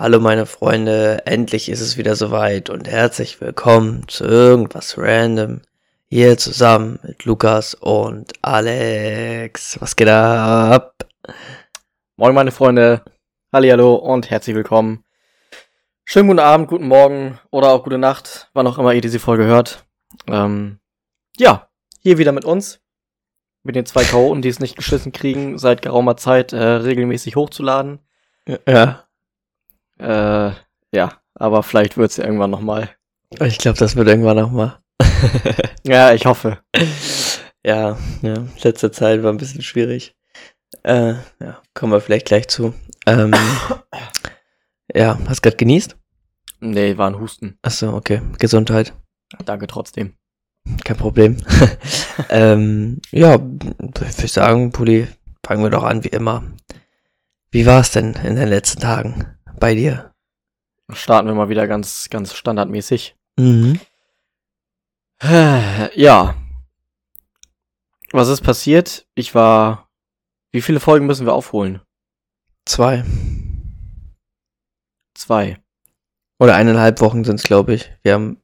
Hallo meine Freunde, endlich ist es wieder soweit und herzlich willkommen zu irgendwas random. Hier zusammen mit Lukas und Alex. Was geht ab? Moin meine Freunde, Hallihallo und herzlich willkommen. Schönen guten Abend, guten Morgen oder auch gute Nacht, wann auch immer ihr diese Folge hört. Ähm, ja, hier wieder mit uns. Mit den zwei Chaoten, die es nicht geschissen kriegen, seit geraumer Zeit äh, regelmäßig hochzuladen. Ja, Äh, ja, aber vielleicht wird's ja irgendwann nochmal. ich glaube, das wird irgendwann nochmal. Ja, ich hoffe. ja, ja, letzte Zeit war ein bisschen schwierig. Äh, ja, kommen wir vielleicht gleich zu. Ähm, ja, hast grad genießt? Nee, war ein Husten. Achso, okay. Gesundheit. Danke trotzdem. Kein Problem. ähm, ja, ich würde sagen, Puli, fangen wir doch an wie immer. Wie war es denn in den letzten Tagen bei dir? Starten wir mal wieder ganz, ganz standardmäßig. Mhm. Ja. Was ist passiert? Ich war. Wie viele Folgen müssen wir aufholen? Zwei. Zwei. Oder eineinhalb Wochen sind es, glaube ich. Wir haben,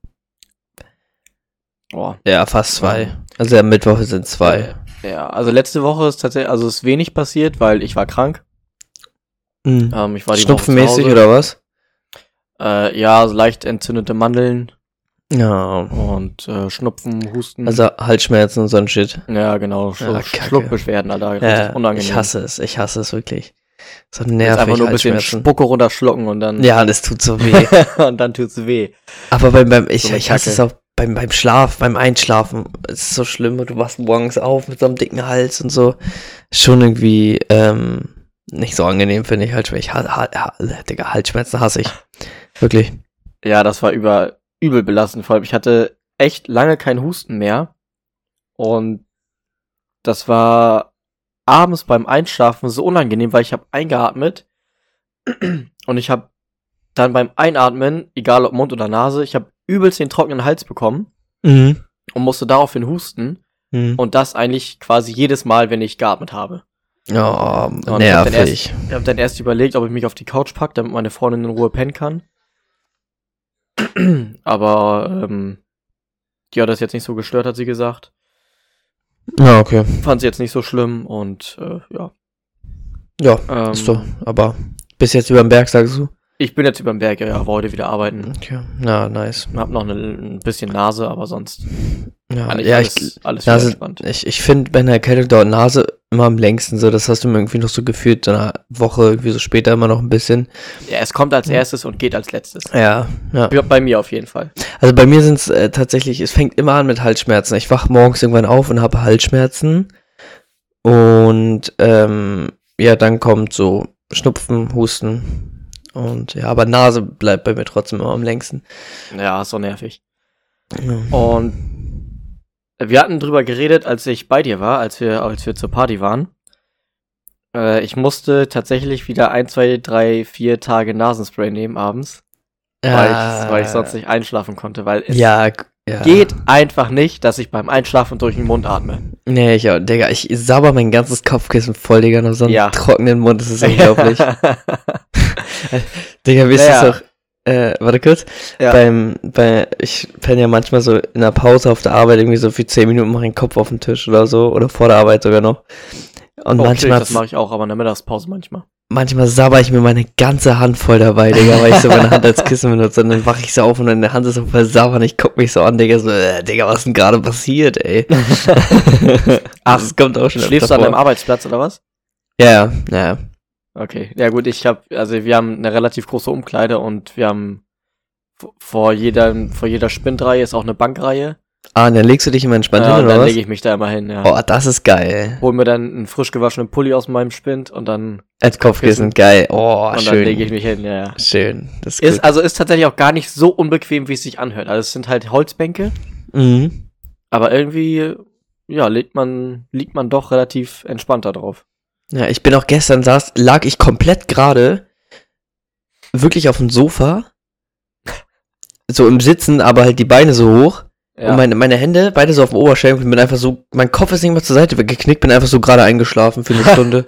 Oh. ja, fast zwei. Also am Mittwoch sind zwei. Ja, also letzte Woche ist tatsächlich, also ist wenig passiert, weil ich war krank. Mhm. Ähm, ich war die Schnupfenmäßig oder was? Äh, ja, so leicht entzündete Mandeln Ja. und äh, Schnupfen, Husten. Also Halsschmerzen und so ein Shit. ja, genau, Schlu Ja. Schluckbeschwerden, Alter. Ja, unangenehm. ich hasse es. Ich hasse es wirklich. So Jetzt nervig einfach nur ein bisschen. Spucke runterschlucken und dann, Ja, das tut so weh. und dann tut's weh. Aber beim, beim ich, So ich hasse es auch beim, beim Schlaf, beim Einschlafen. Es ist so schlimm und du wachst morgens auf mit so einem dicken Hals und so. Schon irgendwie ähm, nicht so angenehm, finde ich halt. Ich, ha, ha, ha, Digga, Halsschmerzen hasse ich. Wirklich. Ja, das war über, übel belastend. Vor allem, ich hatte echt lange keinen Husten mehr. Und das war abends beim Einschlafen so unangenehm, weil ich habe eingeatmet und ich habe dann beim Einatmen, egal ob Mund oder Nase, ich habe übelst den trockenen Hals bekommen Mhm. und musste daraufhin husten. Mhm. Und das eigentlich quasi jedes Mal, wenn ich geatmet habe. Ja, Und ich hab dann nervig. Ich habe dann erst überlegt, ob ich mich auf die Couch packe, damit meine Freundin in Ruhe pennen kann. Aber ähm, die hat das jetzt nicht so gestört, hat sie gesagt. Ja, okay. Fand sie jetzt nicht so schlimm und äh, ja. Ja, Ähm, ist doch. Aber bis jetzt über den Berg, sagst du? Ich bin jetzt über den Berg, ja, war heute wieder arbeiten. Okay. Ja, nice. Hab noch eine, ein bisschen Nase, aber sonst Ja, eigentlich ja alles, ich, alles Nase, entspannt. ich, ich finde, bei einer Erkältung dauert Nase immer am längsten so. Das hast du mir irgendwie noch so gefühlt, so eine Woche, irgendwie so später immer noch ein bisschen. Ja, es kommt als erstes und geht als letztes. Ja, ja. Bei mir auf jeden Fall. Also bei mir sind es äh, tatsächlich, es fängt immer an mit Halsschmerzen. Ich wach morgens irgendwann auf und habe Halsschmerzen. Und ähm, ja, dann kommt so Schnupfen, Husten. Und ja, aber Nase bleibt bei mir trotzdem immer am längsten. Ja, ist so nervig. Ja. Und wir hatten drüber geredet, als ich bei dir war, als wir, als wir zur Party waren. Äh, ich musste tatsächlich wieder ein, zwei, drei, vier Tage Nasenspray nehmen abends, weil, ich, weil ich sonst nicht einschlafen konnte, weil es Ja, ja. geht einfach nicht, dass ich beim Einschlafen durch den Mund atme. Nee, ich auch. Digga, ich sauber mein ganzes Kopfkissen voll, Digga, noch so einen Ja. trockenen Mund, das ist unglaublich. Digga, wie ist Naja. doch? Äh, warte kurz. Ja. Beim, bei, ich penne ja manchmal so in der Pause auf der Arbeit irgendwie so für 10 Minuten mache ich den Kopf auf den Tisch oder so. Oder vor der Arbeit sogar noch. Und Okay, manchmal, das mache ich auch, aber in der Mittagspause manchmal. manchmal sabber ich mir meine ganze Hand voll dabei, Digga, weil ich so meine Hand als Kissen benutze. Und dann wache ich so auf und meine Hand ist so voll sauber und ich guck mich so an, Digga, so, äh, Digga, was ist denn gerade passiert, ey? Ach, das kommt auch schon Schläfst du an deinem. Arbeitsplatz oder was? Ja, ja. Okay. Ja gut, ich habe, also wir haben eine relativ große Umkleide und wir haben vor jeder, vor jeder Spindreihe ist auch eine Bankreihe. Ah, und dann legst du dich immer entspannt Ja, hin, und oder dann was? lege ich mich da immer hin, ja. Oh, das ist geil. Hol mir dann einen frisch gewaschenen Pulli aus meinem Spind und dann, Als Kopfkissen, geil. Oh, und dann schön. lege ich mich hin, ja, ja. Schön. Das ist, Ist, also ist tatsächlich auch gar nicht so unbequem, wie es sich anhört. Also es sind halt Holzbänke, Mhm. aber irgendwie, ja, liegt man, liegt man doch relativ entspannt da drauf. Ja, ich bin auch gestern saß, lag ich komplett gerade, wirklich auf dem Sofa, so im Sitzen, aber halt die Beine so hoch Ja. und meine, meine Hände beide so auf dem Oberschenkel bin einfach so, mein Kopf ist nicht mal zur Seite weggeknickt, bin einfach so gerade eingeschlafen für eine Stunde.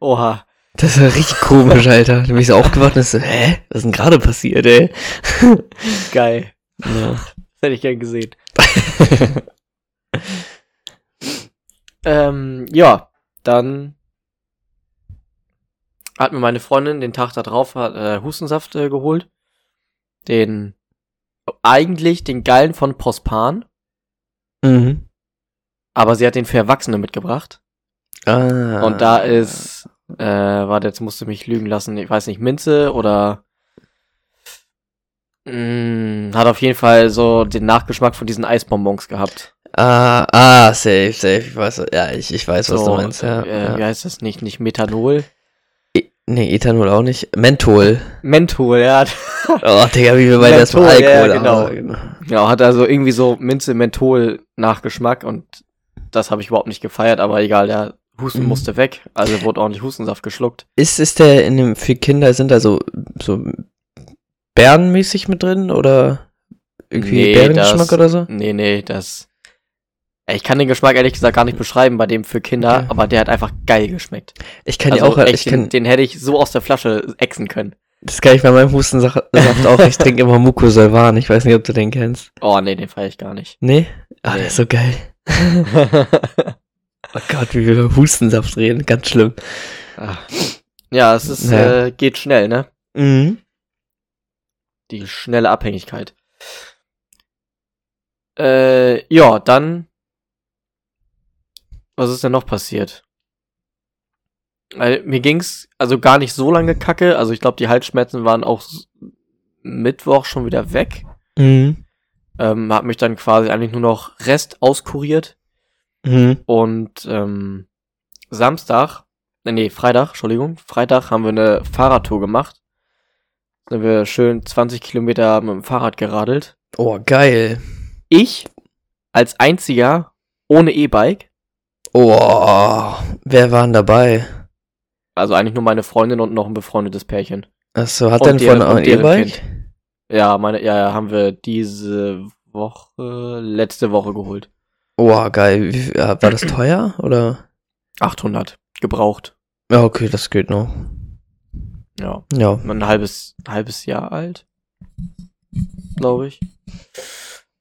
Oha. Das war richtig komisch, Alter. Da bin ich so aufgewacht und so, hä? Was ist denn gerade passiert, ey? Geil. Ja. Das hätte ich gern gesehen. ähm, ja, dann hat mir meine Freundin den Tag da drauf hat, äh, Hustensaft äh, geholt. Den, eigentlich den geilen von Pospan, Mhm. aber sie hat den für Erwachsene mitgebracht. Ah. Und da ist, äh, warte, jetzt musst du mich lügen lassen, ich weiß nicht, Minze oder mh, hat auf jeden Fall so den Nachgeschmack von diesen Eisbonbons gehabt. Ah, ah, safe, safe. Ich weiß, ja, ich, ich weiß, was so, du meinst, ja. äh, Wie ja. heißt das nicht? Nicht Methanol? Nee, Ethanol auch nicht. Menthol. Menthol, ja. Oh, Digga, wie wir bei das Menthol, Alkohol ja, aber- genau. Genau, hat also irgendwie so Minze-Menthol-Nachgeschmack und das habe ich überhaupt nicht gefeiert, aber egal, der Husten Mhm. musste weg, also wurde ordentlich Hustensaft geschluckt. Ist, ist der in dem, für Kinder, sind da so, so Bärenmäßig mit drin oder irgendwie Nee, Bärengeschmack das- oder so? Nee, nee, das. Ich kann den Geschmack ehrlich gesagt gar nicht beschreiben bei dem für Kinder, Okay. aber der hat einfach geil geschmeckt. Ich kann also ja auch, echt, ich kann, den, den hätte ich so aus der Flasche exen können. das kann ich bei meinem Hustensaft auch, ich trinke immer Mucosolvan, ich weiß nicht, ob du den kennst. Oh nee, den feiere ich gar nicht. Nee? Ah, Nee. der ist so geil. Oh Gott, wie wir über Hustensaft reden, ganz schlimm. Ah. ja, es ist, Ja. äh, geht schnell, ne? Mhm. Die schnelle Abhängigkeit. Äh, ja, dann. Was ist denn noch passiert? Weil mir ging's also gar nicht so lange kacke. Also ich glaube, die Halsschmerzen waren auch Mittwoch schon wieder weg. Mhm. Ähm, hab mich dann quasi eigentlich nur noch Rest auskuriert. Mhm. Und ähm, Samstag, äh, nee, Freitag, Entschuldigung, Freitag haben wir eine Fahrradtour gemacht. Sind wir schön 20 Kilometer mit dem Fahrrad geradelt. Oh, geil. Ich als einziger ohne E-Bike, Oh, wer war denn dabei? also eigentlich nur meine Freundin und noch ein befreundetes Pärchen. Achso, hat denn von ein deren E-Bike? Ja, meine, ja, ja, haben wir diese Woche, letzte Woche geholt. Oh, geil. Wie, ja, war das teuer oder? 800 gebraucht. Ja, okay, das geht noch. Ja, Ja. ein halbes, halbes Jahr alt, glaube ich.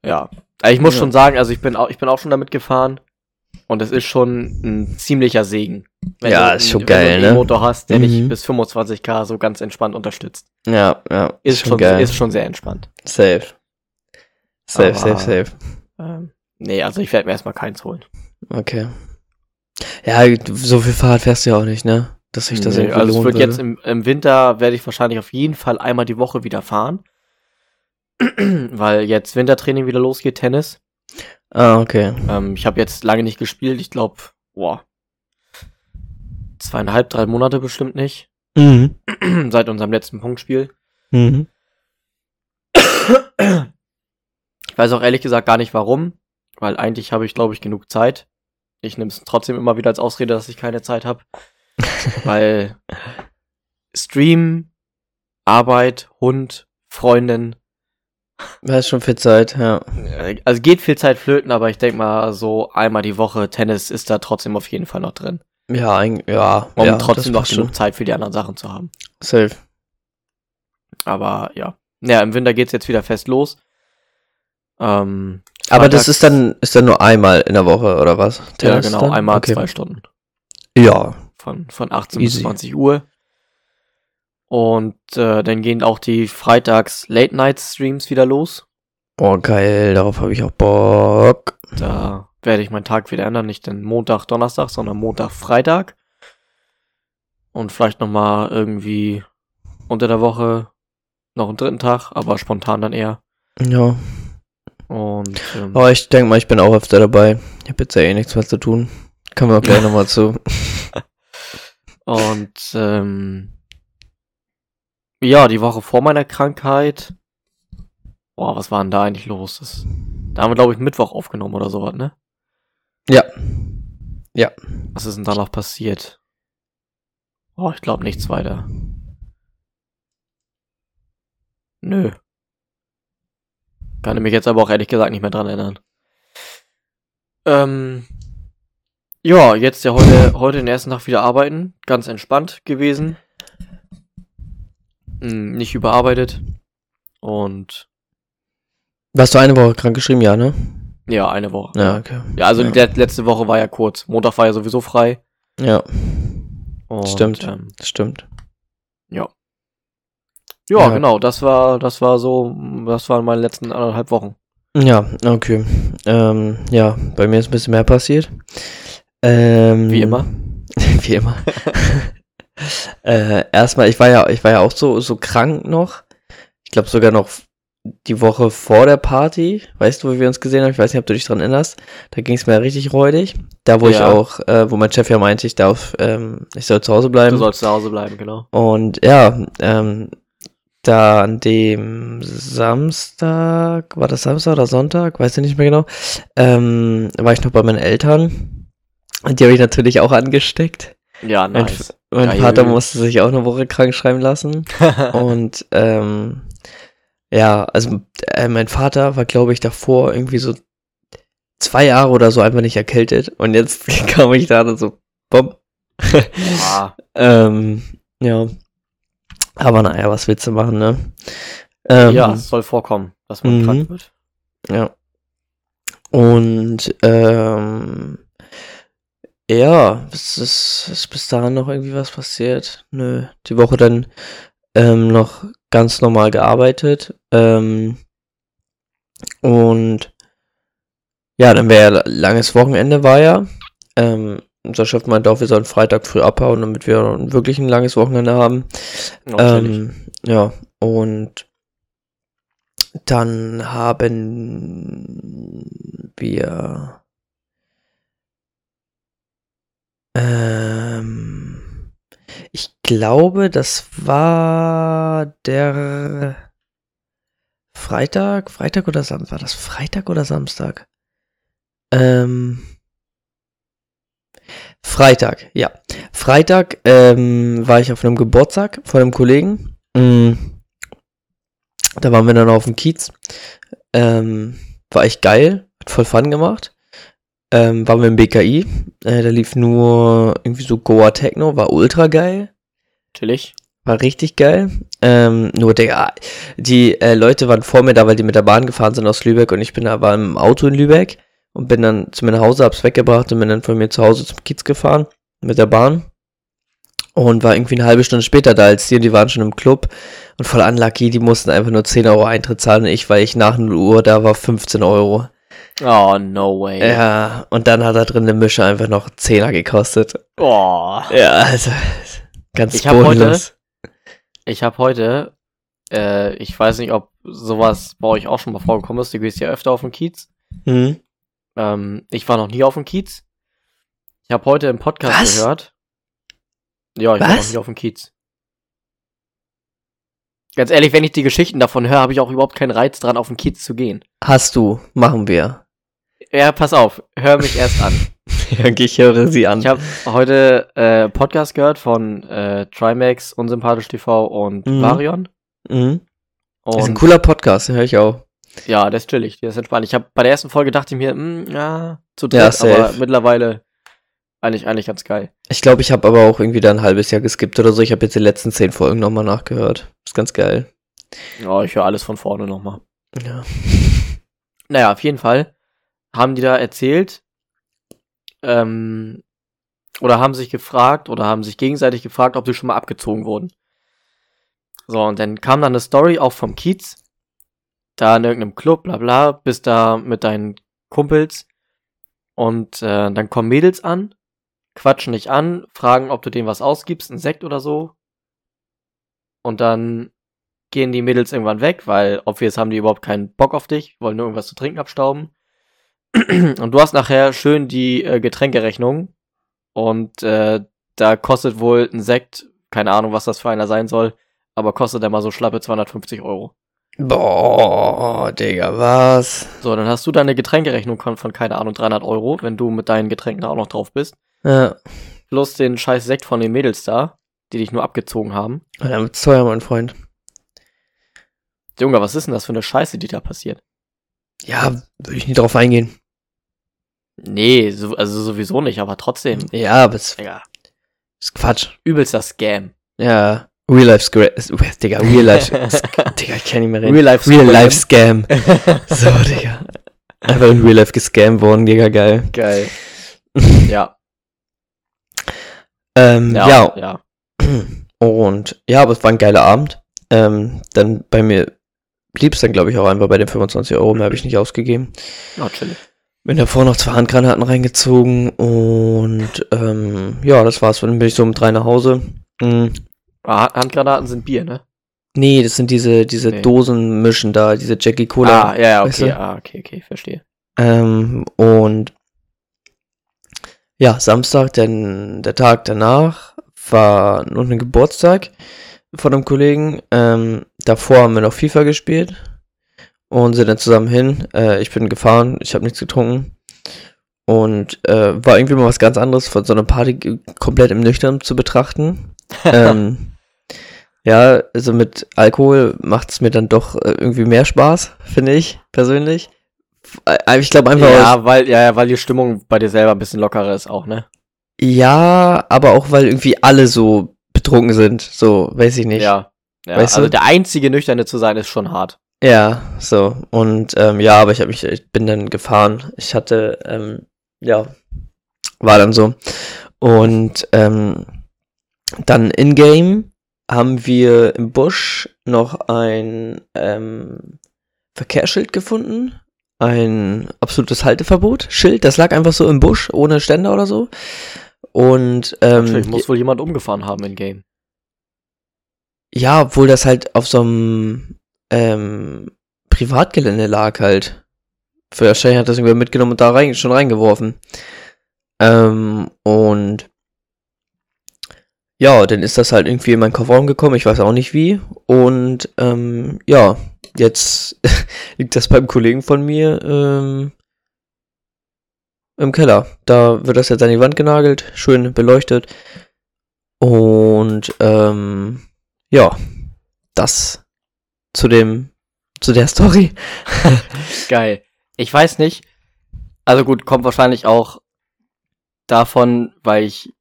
Ja, also ich muss Ja. schon sagen, also ich bin auch, ich bin auch schon damit gefahren und es ist schon ein ziemlicher Segen. Ja, du ist schon wenn geil, du einen ne? E-Motor hast, der Mhm. dich bis 25k so ganz entspannt unterstützt. Ja, ja. Ist, schon, ist schon sehr entspannt. Safe. Safe, Aber- safe, safe. Ähm, nee, also ich werde mir erstmal keins holen. Okay. Ja, so viel Fahrrad fährst du ja auch nicht, ne? Dass sich das Nee, irgendwie also wird würde. jetzt im, im Winter werde ich wahrscheinlich auf jeden Fall einmal die Woche wieder fahren. Weil jetzt Wintertraining wieder losgeht, Tennis. Ah, okay. Ähm, ich habe jetzt lange nicht gespielt. Ich glaube, boah, zweieinhalb, drei Monate bestimmt nicht. Mhm. Seit unserem letzten Punktspiel. Mhm. Ich weiß auch ehrlich gesagt gar nicht warum. Weil eigentlich habe ich, glaube ich, genug Zeit. Ich nehme es trotzdem immer wieder als Ausrede, dass ich keine Zeit habe. weil Stream, Arbeit, Hund, Freundin, Da ist schon viel Zeit, ja. also geht viel Zeit flöten, aber ich denke mal, so einmal die Woche Tennis ist da trotzdem auf jeden Fall noch drin. Ja, ein, ja. Um ja, trotzdem das noch genug schon. Zeit für die anderen Sachen zu haben. Safe. Aber ja. Ja, im Winter geht's jetzt wieder fest los. Ähm, Aber das ist dann, ist dann nur einmal in der Woche, oder was? Ja, Tennis genau, dann? einmal okay. zwei Stunden. Ja. Von, von 18 bis Easy. 20 Uhr. Und äh, dann gehen auch die Freitags Late Night Streams wieder los. Oh, geil, darauf habe ich auch Bock. Da werde ich meinen Tag wieder ändern, nicht den Montag, Donnerstag, sondern Montag, Freitag. Und vielleicht nochmal irgendwie unter der Woche noch einen dritten Tag, aber spontan dann eher. Ja. Und ähm, Aber ich denke mal, ich bin auch öfter dabei. Ich habe jetzt ja eh nichts mehr zu tun. Kommen wir auch gleich nochmal zu. Und ähm, ja, die Woche vor meiner Krankheit. Boah, was war denn da eigentlich los? Das, da haben wir, glaube ich, Mittwoch aufgenommen oder sowas, ne? Ja. Ja. Was ist denn da noch passiert? Oh, ich glaube nichts weiter. Nö. Kann ich mich jetzt aber auch ehrlich gesagt nicht mehr dran erinnern. Ähm, Ja, jetzt ja heute, heute den ersten Tag wieder arbeiten. Ganz entspannt gewesen. Hm, nicht überarbeitet. Und Warst du eine Woche krank geschrieben, ja, ne? ja, eine Woche. Ja, okay. Ja, also Ja. die le- letzte Woche war ja kurz. Montag war ja sowieso frei. Ja, Und, Stimmt. Ähm, stimmt. ja, Ja. genau. Das war, das war so, das waren meine letzten anderthalb Wochen. Ja, okay. Ähm, ja, bei mir ist ein bisschen mehr passiert. Ähm, Wie immer. wie immer. äh, erstmal, ich war ja, ich war ja auch so, so krank noch. Ich glaube sogar noch die Woche vor der Party. Weißt du, wo wir uns gesehen haben? Ich weiß nicht, ob du dich dran erinnerst. Da ging es mir richtig räudig. Da, wo ich Ja. auch, äh, wo mein Chef ja meinte, ich darf, ähm, ich soll zu Hause bleiben. Du sollst zu Hause bleiben, genau. Und ja, ähm, da an dem Samstag, war das Samstag oder Sonntag, weiß ich nicht mehr genau, ähm, war ich noch bei meinen Eltern. Und die habe ich natürlich auch angesteckt. Ja, nice. Mein Geil. Vater musste sich auch eine Woche krank schreiben lassen. Und ähm, ja, also äh, mein Vater war, glaube ich, davor irgendwie so zwei Jahre oder so einfach nicht erkältet. Und jetzt kam ich da und so, bumm. ja, Ähm, ja. Aber naja, was willst du machen, ne? Ähm, ja, es soll vorkommen, dass man Mhm. krank wird. ja. Und, ähm, ja, ist, ist, ist bis dahin noch irgendwie was passiert? Nö. Die Woche dann ähm, noch ganz normal gearbeitet. Ähm, und ja, dann wäre ja langes Wochenende war ja. Ähm, unser Chef meinte auch, wir sollen Freitag früh abhauen, damit wir wirklich ein langes Wochenende haben. Ähm, ja, und dann haben wir ähm, ich glaube, das war der Freitag, Freitag oder Samstag, war das Freitag oder Samstag? Ähm, Freitag, ja. Freitag ähm, war ich auf einem Geburtstag von einem Kollegen. Mm. Da waren wir dann auf dem Kiez. Ähm, war echt geil, hat voll Fun gemacht. Ähm, waren wir im BKI. Äh, da lief nur irgendwie so Goa Techno, war ultra geil. Natürlich. War richtig geil. Ähm, nur der, die äh, Leute waren vor mir da, weil die mit der Bahn gefahren sind aus Lübeck und ich bin da war im Auto in Lübeck und bin dann zu mir nach Hause, hab's weggebracht und bin dann von mir zu Hause zum Kiez gefahren mit der Bahn und war irgendwie eine halbe Stunde später da als die und die waren schon im Club und voll unlucky, die mussten einfach nur 10 Euro Eintritt zahlen und ich, weil ich nach 0 Uhr da war, 15 Euro. Oh, no way. Ja, und dann hat da drin eine Mische einfach noch 10er gekostet. Oh. Ja, also ganz Ich hab heute-. Ich habe heute, äh, ich weiß nicht, ob sowas bei euch auch schon mal vorgekommen ist. Du gehst ja öfter auf den Kiez. Hm? Ähm, ich war noch nie auf dem Kiez. Ich habe heute im Podcast Was? gehört. Ja, ich war Was? noch nie auf dem Kiez. Ganz ehrlich, wenn ich die Geschichten davon höre, habe ich auch überhaupt keinen Reiz dran, auf den Kiez zu gehen. Hast du, machen wir. Ja, pass auf, hör mich erst an. Ja, ich höre sie an. Ich habe heute äh, Podcast gehört von äh, Trimax, Unsympathisch TV und Mhm. Varion. Mhm. Und ist ein cooler Podcast, den höre ich auch. Ja, der ist chillig, der ist entspannt. Ich habe bei der ersten Folge dachte ich mir, hm, ja, zu Ja, dritt, aber safe. mittlerweile eigentlich eigentlich ganz geil. Ich glaube, ich habe aber auch irgendwie da ein halbes Jahr geskippt oder so. Ich habe jetzt die letzten zehn Folgen nochmal nachgehört. Ist ganz geil. Ja, ich höre alles von vorne nochmal. Ja. Naja, auf jeden Fall haben die da erzählt, ähm, oder haben sich gefragt oder haben sich gegenseitig gefragt, ob sie schon mal abgezogen wurden. So, und dann kam dann eine Story auch vom Kiez, da in irgendeinem Club, bla bla, bist da mit deinen Kumpels und äh, dann kommen Mädels an, quatschen dich an, fragen, ob du denen was ausgibst, ein Sekt oder so. Und dann gehen die Mädels irgendwann weg, weil obvious haben die überhaupt keinen Bock auf dich, wollen nur irgendwas zu trinken abstauben. Und du hast nachher schön die äh, Getränkerechnung und äh, da kostet wohl ein Sekt, keine Ahnung, was das für einer sein soll, aber kostet der mal so schlappe 250 Euro. Boah, Digga, was? So, dann hast du deine Getränkerechnung von, von keine Ahnung, 300 Euro, wenn du mit deinen Getränken da auch noch drauf bist. Ja. Plus den scheiß Sekt von den Mädels da, die dich nur abgezogen haben. Und dann wird's teuer, mein Freund. Junge, was ist denn das für eine Scheiße, die da passiert? Ja, würde ich nie drauf eingehen. Nee, so, also sowieso nicht, aber trotzdem. Ja, aber es Digga, ist Quatsch. übelster Scam. Ja. Real Life Scam. Digga, Real Life. Digga, ich kann nicht mehr reden. Real Life Real Scam. Life Scam. So, Digga. Einfach in Real Life gescammt worden, Digga, geil. Geil. Ja. Ähm, Ja. ja, ja. Und ja, aber es war ein geiler Abend. Ähm, dann bei mir blieb es dann, glaube ich, auch einfach bei den 25 Euro. Mehr habe ich nicht ausgegeben. Oh, chillig. Bin davor noch zwei Handgranaten reingezogen und ähm, ja, das war's. Dann bin ich so um drei nach Hause. Mhm. Ah, Handgranaten sind Bier, ne? Nee, das sind diese, diese Nee. Dosenmischen da, diese Jackie Cola. Ah, ja, ja, weißt okay, du? ah, okay, okay, verstehe. Ähm, und ja, Samstag, denn der Tag danach war noch ein Geburtstag von einem Kollegen. Ähm, davor haben wir noch FIFA gespielt und sind dann zusammen hin. Äh, ich bin gefahren, ich habe nichts getrunken. Und äh, war irgendwie mal was ganz anderes, von so einer Party komplett im Nüchtern zu betrachten. ähm, ja, also mit Alkohol macht es mir dann doch äh, irgendwie mehr Spaß, finde ich, persönlich. Äh, Ich glaube einfach, Ja, weil, ja, ja, weil die Stimmung bei dir selber ein bisschen lockerer ist auch, ne? Ja, aber auch weil irgendwie alle so betrunken sind. So, weiß ich nicht. Ja. ja Weißt also du? der einzige Nüchterne zu sein ist schon hart. Ja, so. Und ähm, ja, aber ich habe mich, ich bin dann gefahren. Ich hatte, ähm, ja, war dann so. Und ähm, dann in-game haben wir im Busch noch ein ähm, Verkehrsschild gefunden. Ein absolutes Halteverbot. Schild, das lag einfach so im Busch, ohne Ständer oder so. Und ähm, Natürlich muss wohl jemand umgefahren haben in Game. Ja, obwohl das halt auf so einem ähm, Privatgelände lag halt. Wahrscheinlich hat das irgendwer mitgenommen und da rein, schon reingeworfen. Ähm, und ja, dann ist das halt irgendwie in meinen Kofferraum gekommen, ich weiß auch nicht wie. Und ähm, ja, jetzt liegt das beim Kollegen von mir ähm, im Keller. Da wird das jetzt an die Wand genagelt, schön beleuchtet. Und ähm, ja, das zu dem, zu der Story. Geil. Ich weiß nicht. Also gut, kommt wahrscheinlich auch davon, weil ich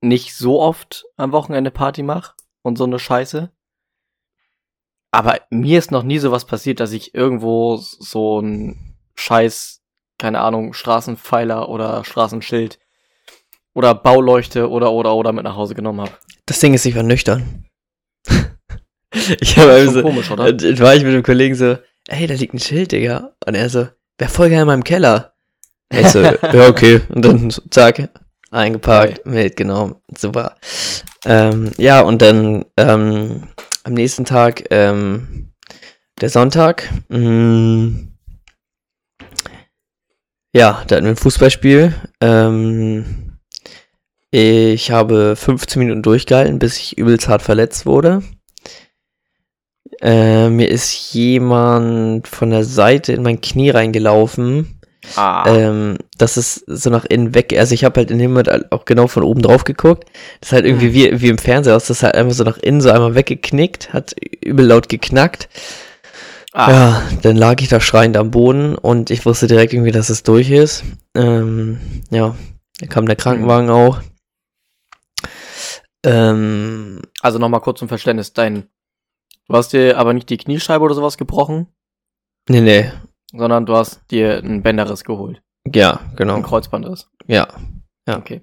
nicht so oft am Wochenende Party mache und so eine Scheiße. Aber mir ist noch nie sowas passiert, dass ich irgendwo so ein Scheiß, keine Ahnung, Straßenpfeiler oder Straßenschild oder Bauleuchte oder oder oder mit nach Hause genommen habe. Das Ding ist, ich war nüchtern. Ich habe also, komisch, oder? Dann war ich mit dem Kollegen so, ey, da liegt ein Schild, Digga. Und er so, wär voll geil in meinem Keller. Ich so, ja, okay. Und dann so, zack, eingepackt, mitgenommen. Super. Ähm, ja, und dann ähm, am nächsten Tag, ähm, der Sonntag, mh, ja, da hatten wir ein Fußballspiel. Ähm, ich habe 15 Minuten durchgehalten, bis ich übelst hart verletzt wurde. Äh, mir ist jemand von der Seite in mein Knie reingelaufen. Ah, Ähm, das ist so nach innen weg. Also ich habe halt in dem Moment auch genau von oben drauf geguckt. Das ist halt irgendwie Mhm. wie, wie im Fernseher aus. Das ist halt einfach so nach innen so einmal weggeknickt, hat übel laut geknackt. ah. Ja, dann lag ich da schreiend am Boden und ich wusste direkt irgendwie, dass es durch ist. Ähm, ja, dann kam der Krankenwagen auch. Ähm, Also nochmal kurz zum Verständnis, dein, du hast dir aber nicht die Kniescheibe oder sowas gebrochen, nee, nee. sondern du hast dir einen Bänderriss geholt, Ja, genau. einen Kreuzbandriss. Ja. Ja. Okay.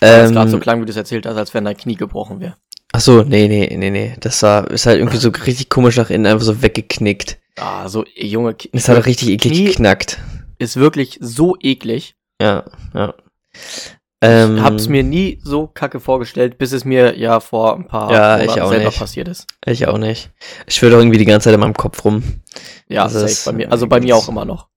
Ähm, gerade so klang, wie du es erzählt hast, als wenn dein Knie gebrochen wäre. ach so, nee, nee, nee, nee. Das war, ist halt irgendwie so richtig komisch nach innen einfach so weggeknickt. Ah, so Junge, K- Das hat richtig eklig Knie- geknackt. ist wirklich so eklig. Ja, ja. Ich Ähm, hab's mir nie so kacke vorgestellt, bis es mir ja vor ein paar Ja, ich auch selber nicht. passiert ist. Ich auch nicht. Ich schwöre irgendwie die ganze Zeit in meinem Kopf rum. Ja, Das safe bei mir. Also bei mir auch immer noch.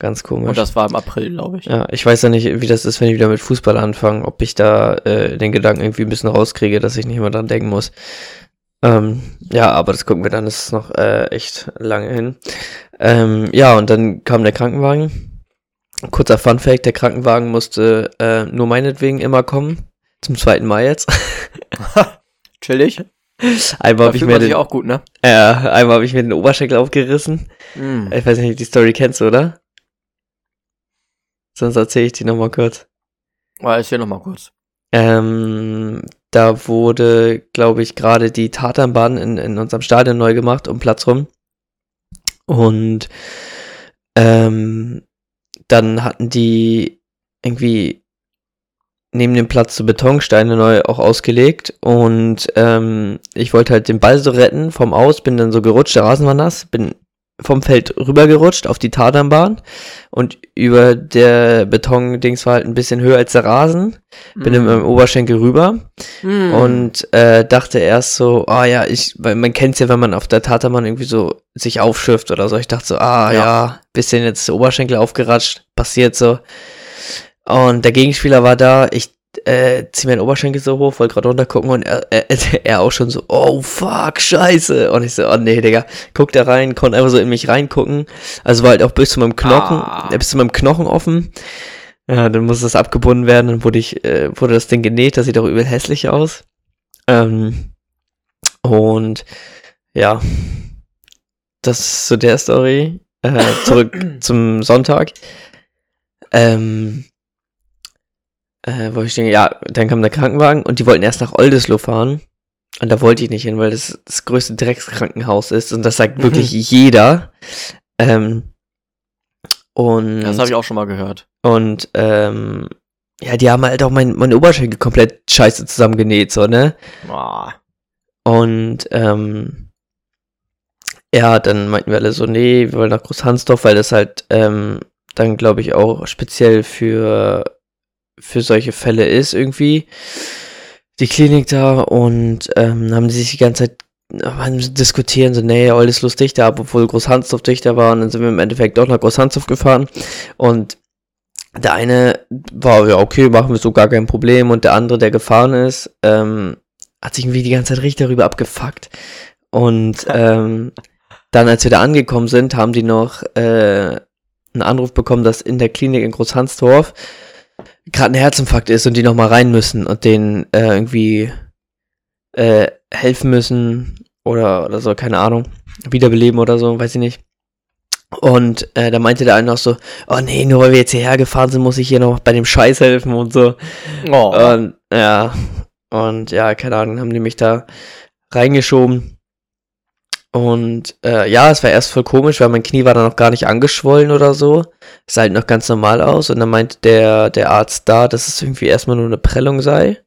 Ganz komisch. Und das war im April, glaube ich. Ja, ich weiß ja nicht, wie das ist, wenn ich wieder mit Fußball anfange, ob ich da äh, den Gedanken irgendwie ein bisschen rauskriege, dass ich nicht mehr dran denken muss. Ähm, ja, aber das gucken wir dann, das ist noch äh, echt lange hin. Ähm, ja, und dann kam der Krankenwagen. Kurzer Funfact, der Krankenwagen musste äh, nur meinetwegen immer kommen. Zum zweiten Mal jetzt. Chillig. einmal habe ich mir den, auch gut, ne? äh, einmal habe ich mir den Oberschenkel aufgerissen. Mm. Ich weiß nicht, die Story kennst du, oder? Sonst erzähle ich die nochmal kurz. Ja, erzähl nochmal kurz. Ähm, da wurde, glaube ich, gerade die Tatanbahn in, in unserem Stadion neu gemacht, um Platz rum. Und ähm, dann hatten die irgendwie neben dem Platz so Betonsteine neu auch ausgelegt und ähm, ich wollte halt den Ball so retten vom Aus, bin dann so gerutscht, der Rasen war nass, bin vom Feld rübergerutscht auf die Tatanbahn und über der Betondings war halt ein bisschen höher als der Rasen. Bin mm. in meinem Oberschenkel rüber mm. und äh, dachte erst so, ah ja, ich, weil man kennt's ja, wenn man auf der Tatanbahn irgendwie so sich aufschifft oder so. Ich dachte so, ah ja, ja bisschen jetzt Oberschenkel aufgeratscht, passiert so. Und der Gegenspieler war da, ich äh, zieh meinen Oberschenkel so hoch, wollte gerade runtergucken und er, er, er, auch schon so, oh fuck, scheiße. Und ich so, oh nee, Digga, guckt er rein, konnte einfach so in mich reingucken. Also war halt auch bis zu meinem Knochen, ah. äh, bis zu meinem Knochen offen. Ja, dann musste das abgebunden werden, dann wurde ich, äh, wurde das Ding genäht, das sieht auch übel hässlich aus. Ähm, und ja, das so der Story. Äh, zurück zum Sonntag. Ähm, äh, wo ich denke, ja, dann kam der Krankenwagen und die wollten erst nach Oldesloe fahren. Und da wollte ich nicht hin, weil das das größte Dreckskrankenhaus ist und das sagt wirklich mhm. jeder. Ähm, und das habe ich auch schon mal gehört. Und ähm, ja, die haben halt auch mein, meine Oberschenkel komplett scheiße zusammengenäht, so, ne? Boah. Und ähm, ja, dann meinten wir alle so, nee, wir wollen nach Großhansdorf, weil das halt ähm, dann, glaube ich, auch speziell für für solche Fälle ist irgendwie. Die Klinik da und ähm, haben die sich die ganze Zeit diskutieren, so, nee, alles lustig da, obwohl Großhansdorf dichter war und dann sind wir im Endeffekt doch nach Großhansdorf gefahren und der eine war, ja, okay, machen wir so gar kein Problem und der andere, der gefahren ist, ähm, hat sich irgendwie die ganze Zeit richtig darüber abgefuckt und ähm, dann, als wir da angekommen sind, haben die noch äh, einen Anruf bekommen, dass in der Klinik in Großhansdorf gerade ein Herzinfarkt ist und die noch mal rein müssen und denen äh, irgendwie äh, helfen müssen oder, oder so, keine Ahnung, wiederbeleben oder so, weiß ich nicht. Und äh, da meinte der eine noch so, oh nee, nur weil wir jetzt hierher gefahren sind, muss ich hier noch bei dem Scheiß helfen und so. Oh. Und ja, und ja, keine Ahnung, haben die mich da reingeschoben. Und äh, ja, es war erst voll komisch, weil mein Knie war dann noch gar nicht angeschwollen oder so. Es sah halt noch ganz normal aus. Und dann meinte der, der Arzt da, dass es irgendwie erstmal nur eine Prellung sei.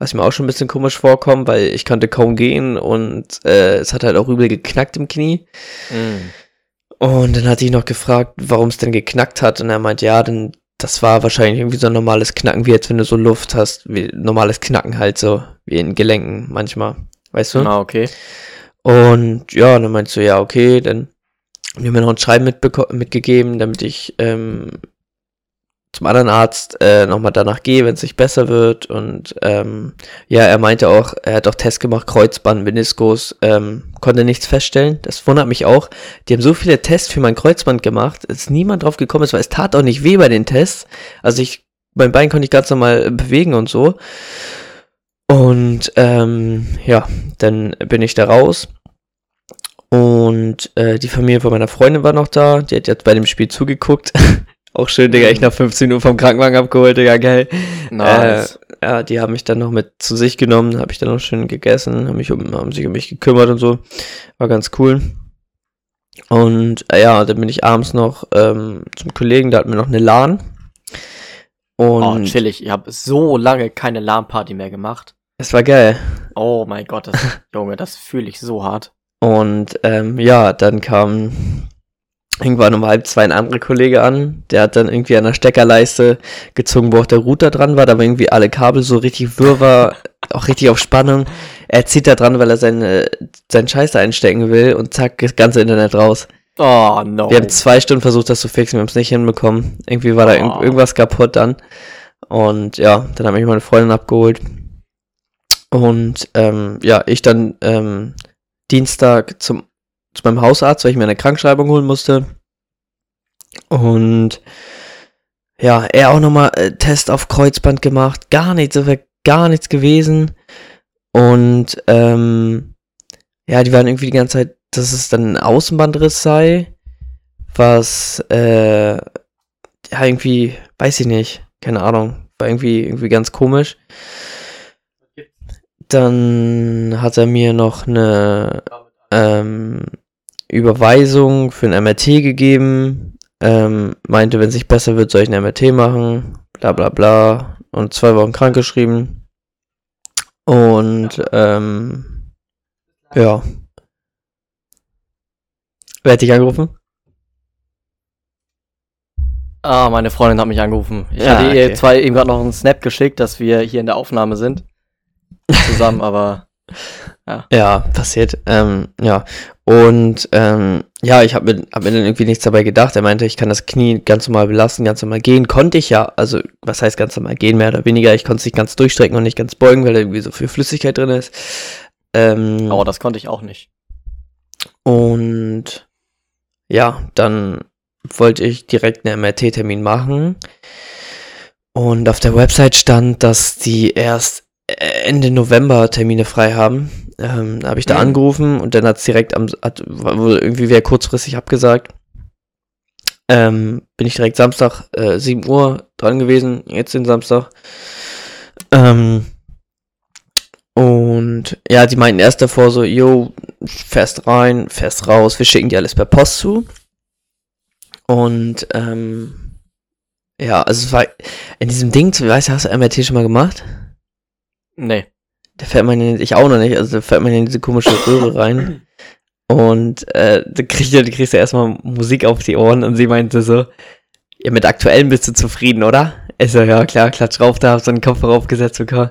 Was mir auch schon ein bisschen komisch vorkommt, weil ich konnte kaum gehen und äh, es hat halt auch übel geknackt im Knie. Mm. Und dann hatte ich noch gefragt, warum es denn geknackt hat. Und er meinte, ja, denn das war wahrscheinlich irgendwie so ein normales Knacken, wie jetzt wenn du so Luft hast, wie normales Knacken halt so, wie in Gelenken manchmal. Weißt du? Ah, okay. Und ja, dann meinst du, ja, okay, dann haben mir noch ein Schreiben mitgegeben, damit ich ähm, zum anderen Arzt äh, nochmal danach gehe, wenn es sich besser wird. Und ähm, ja, er meinte auch, er hat auch Tests gemacht, Kreuzband, Meniskus, ähm, konnte nichts feststellen. Das wundert mich auch. Die haben so viele Tests für mein Kreuzband gemacht, dass niemand drauf gekommen ist, weil es tat auch nicht weh bei den Tests. Also ich, mein Bein konnte ich ganz normal bewegen und so. Und ähm, ja, dann bin ich da raus. Und äh, die Familie von meiner Freundin war noch da. Die hat jetzt bei dem Spiel zugeguckt. Auch schön, Digga, ich nach 15 Uhr vom Krankenwagen abgeholt, Digga, geil. Nice. Äh, ja, die haben mich dann noch mit zu sich genommen, habe ich dann noch schön gegessen, haben, mich um, haben sich um mich gekümmert und so. War ganz cool. Und äh, ja, dann bin ich abends noch ähm, zum Kollegen, da hatten wir noch eine LAN. Und oh, chillig. Ich habe so lange keine LAN-Party mehr gemacht. Es war geil. Oh mein Gott, das, Junge, das fühle ich so hart. Und ähm, ja, dann kam irgendwann um halb zwei ein anderer Kollege an. Der hat dann irgendwie an der Steckerleiste gezogen, wo auch der Router dran war. Da war irgendwie alle Kabel so richtig wirr war, auch richtig auf Spannung. Er zieht da dran, weil er seine, seinen Scheiß einstecken will und zack, das ganze Internet raus. Oh no. Wir haben zwei Stunden versucht, das zu fixen, wir haben es nicht hinbekommen. Irgendwie war oh. da irg irgendwas kaputt dann. Und ja, dann habe ich meine Freundin abgeholt. Und ähm, ja, ich dann ähm, Dienstag zum, zu meinem Hausarzt, weil ich mir eine Krankschreibung holen musste. Und ja, er auch nochmal äh, Test auf Kreuzband gemacht. Gar nichts, so gar nichts gewesen. Und ähm, ja, die waren irgendwie die ganze Zeit, dass es dann ein Außenbandriss sei, was äh, ja, irgendwie, weiß ich nicht, keine Ahnung, war irgendwie, irgendwie ganz komisch. Dann hat er mir noch eine ähm, Überweisung für ein MRT gegeben, ähm, meinte, wenn es nicht besser wird, soll ich ein MRT machen, bla bla bla, und zwei Wochen krankgeschrieben. Und ähm, ja. Wer hat dich angerufen? Ah, meine Freundin hat mich angerufen. Ich Ja, hatte ihr okay. zwar eben gerade noch einen Snap geschickt, dass wir hier in der Aufnahme sind. Zusammen, aber Ja, passiert. Ähm, ja. Und ähm, ja, ich habe mir, hab mir dann irgendwie nichts dabei gedacht. Er meinte, ich kann das Knie ganz normal belasten, ganz normal gehen. Konnte ich ja. Also, was heißt ganz normal gehen, mehr oder weniger. Ich konnte es nicht ganz durchstrecken und nicht ganz beugen, weil da irgendwie so viel Flüssigkeit drin ist. Ähm, oh, das konnte ich auch nicht. Und ja, dann wollte ich direkt einen MRT-Termin machen. Und auf der Website stand, dass die erst Ende November Termine frei haben. Ähm, da habe ich da Mhm. angerufen und dann hat es direkt am, hat irgendwie wer kurzfristig abgesagt. Ähm, bin ich direkt Samstag äh, 7 Uhr dran gewesen, jetzt den Samstag. Ähm, und ja, die meinten erst davor so, yo, fährst rein, fährst raus, wir schicken dir alles per Post zu. Und ähm, ja, also es war in diesem Ding, weißt du, hast du MRT schon mal gemacht? Nee. Da fährt man in, ich auch noch nicht, also da fährt man in diese komische Röhre rein. Und äh, da kriegst du, da kriegst du erstmal Musik auf die Ohren und sie meinte so, ja, mit aktuellen bist du zufrieden, oder? Ich so, ja klar, klatsch drauf, da hab so einen Kopfhörer aufgesetzt bekommen.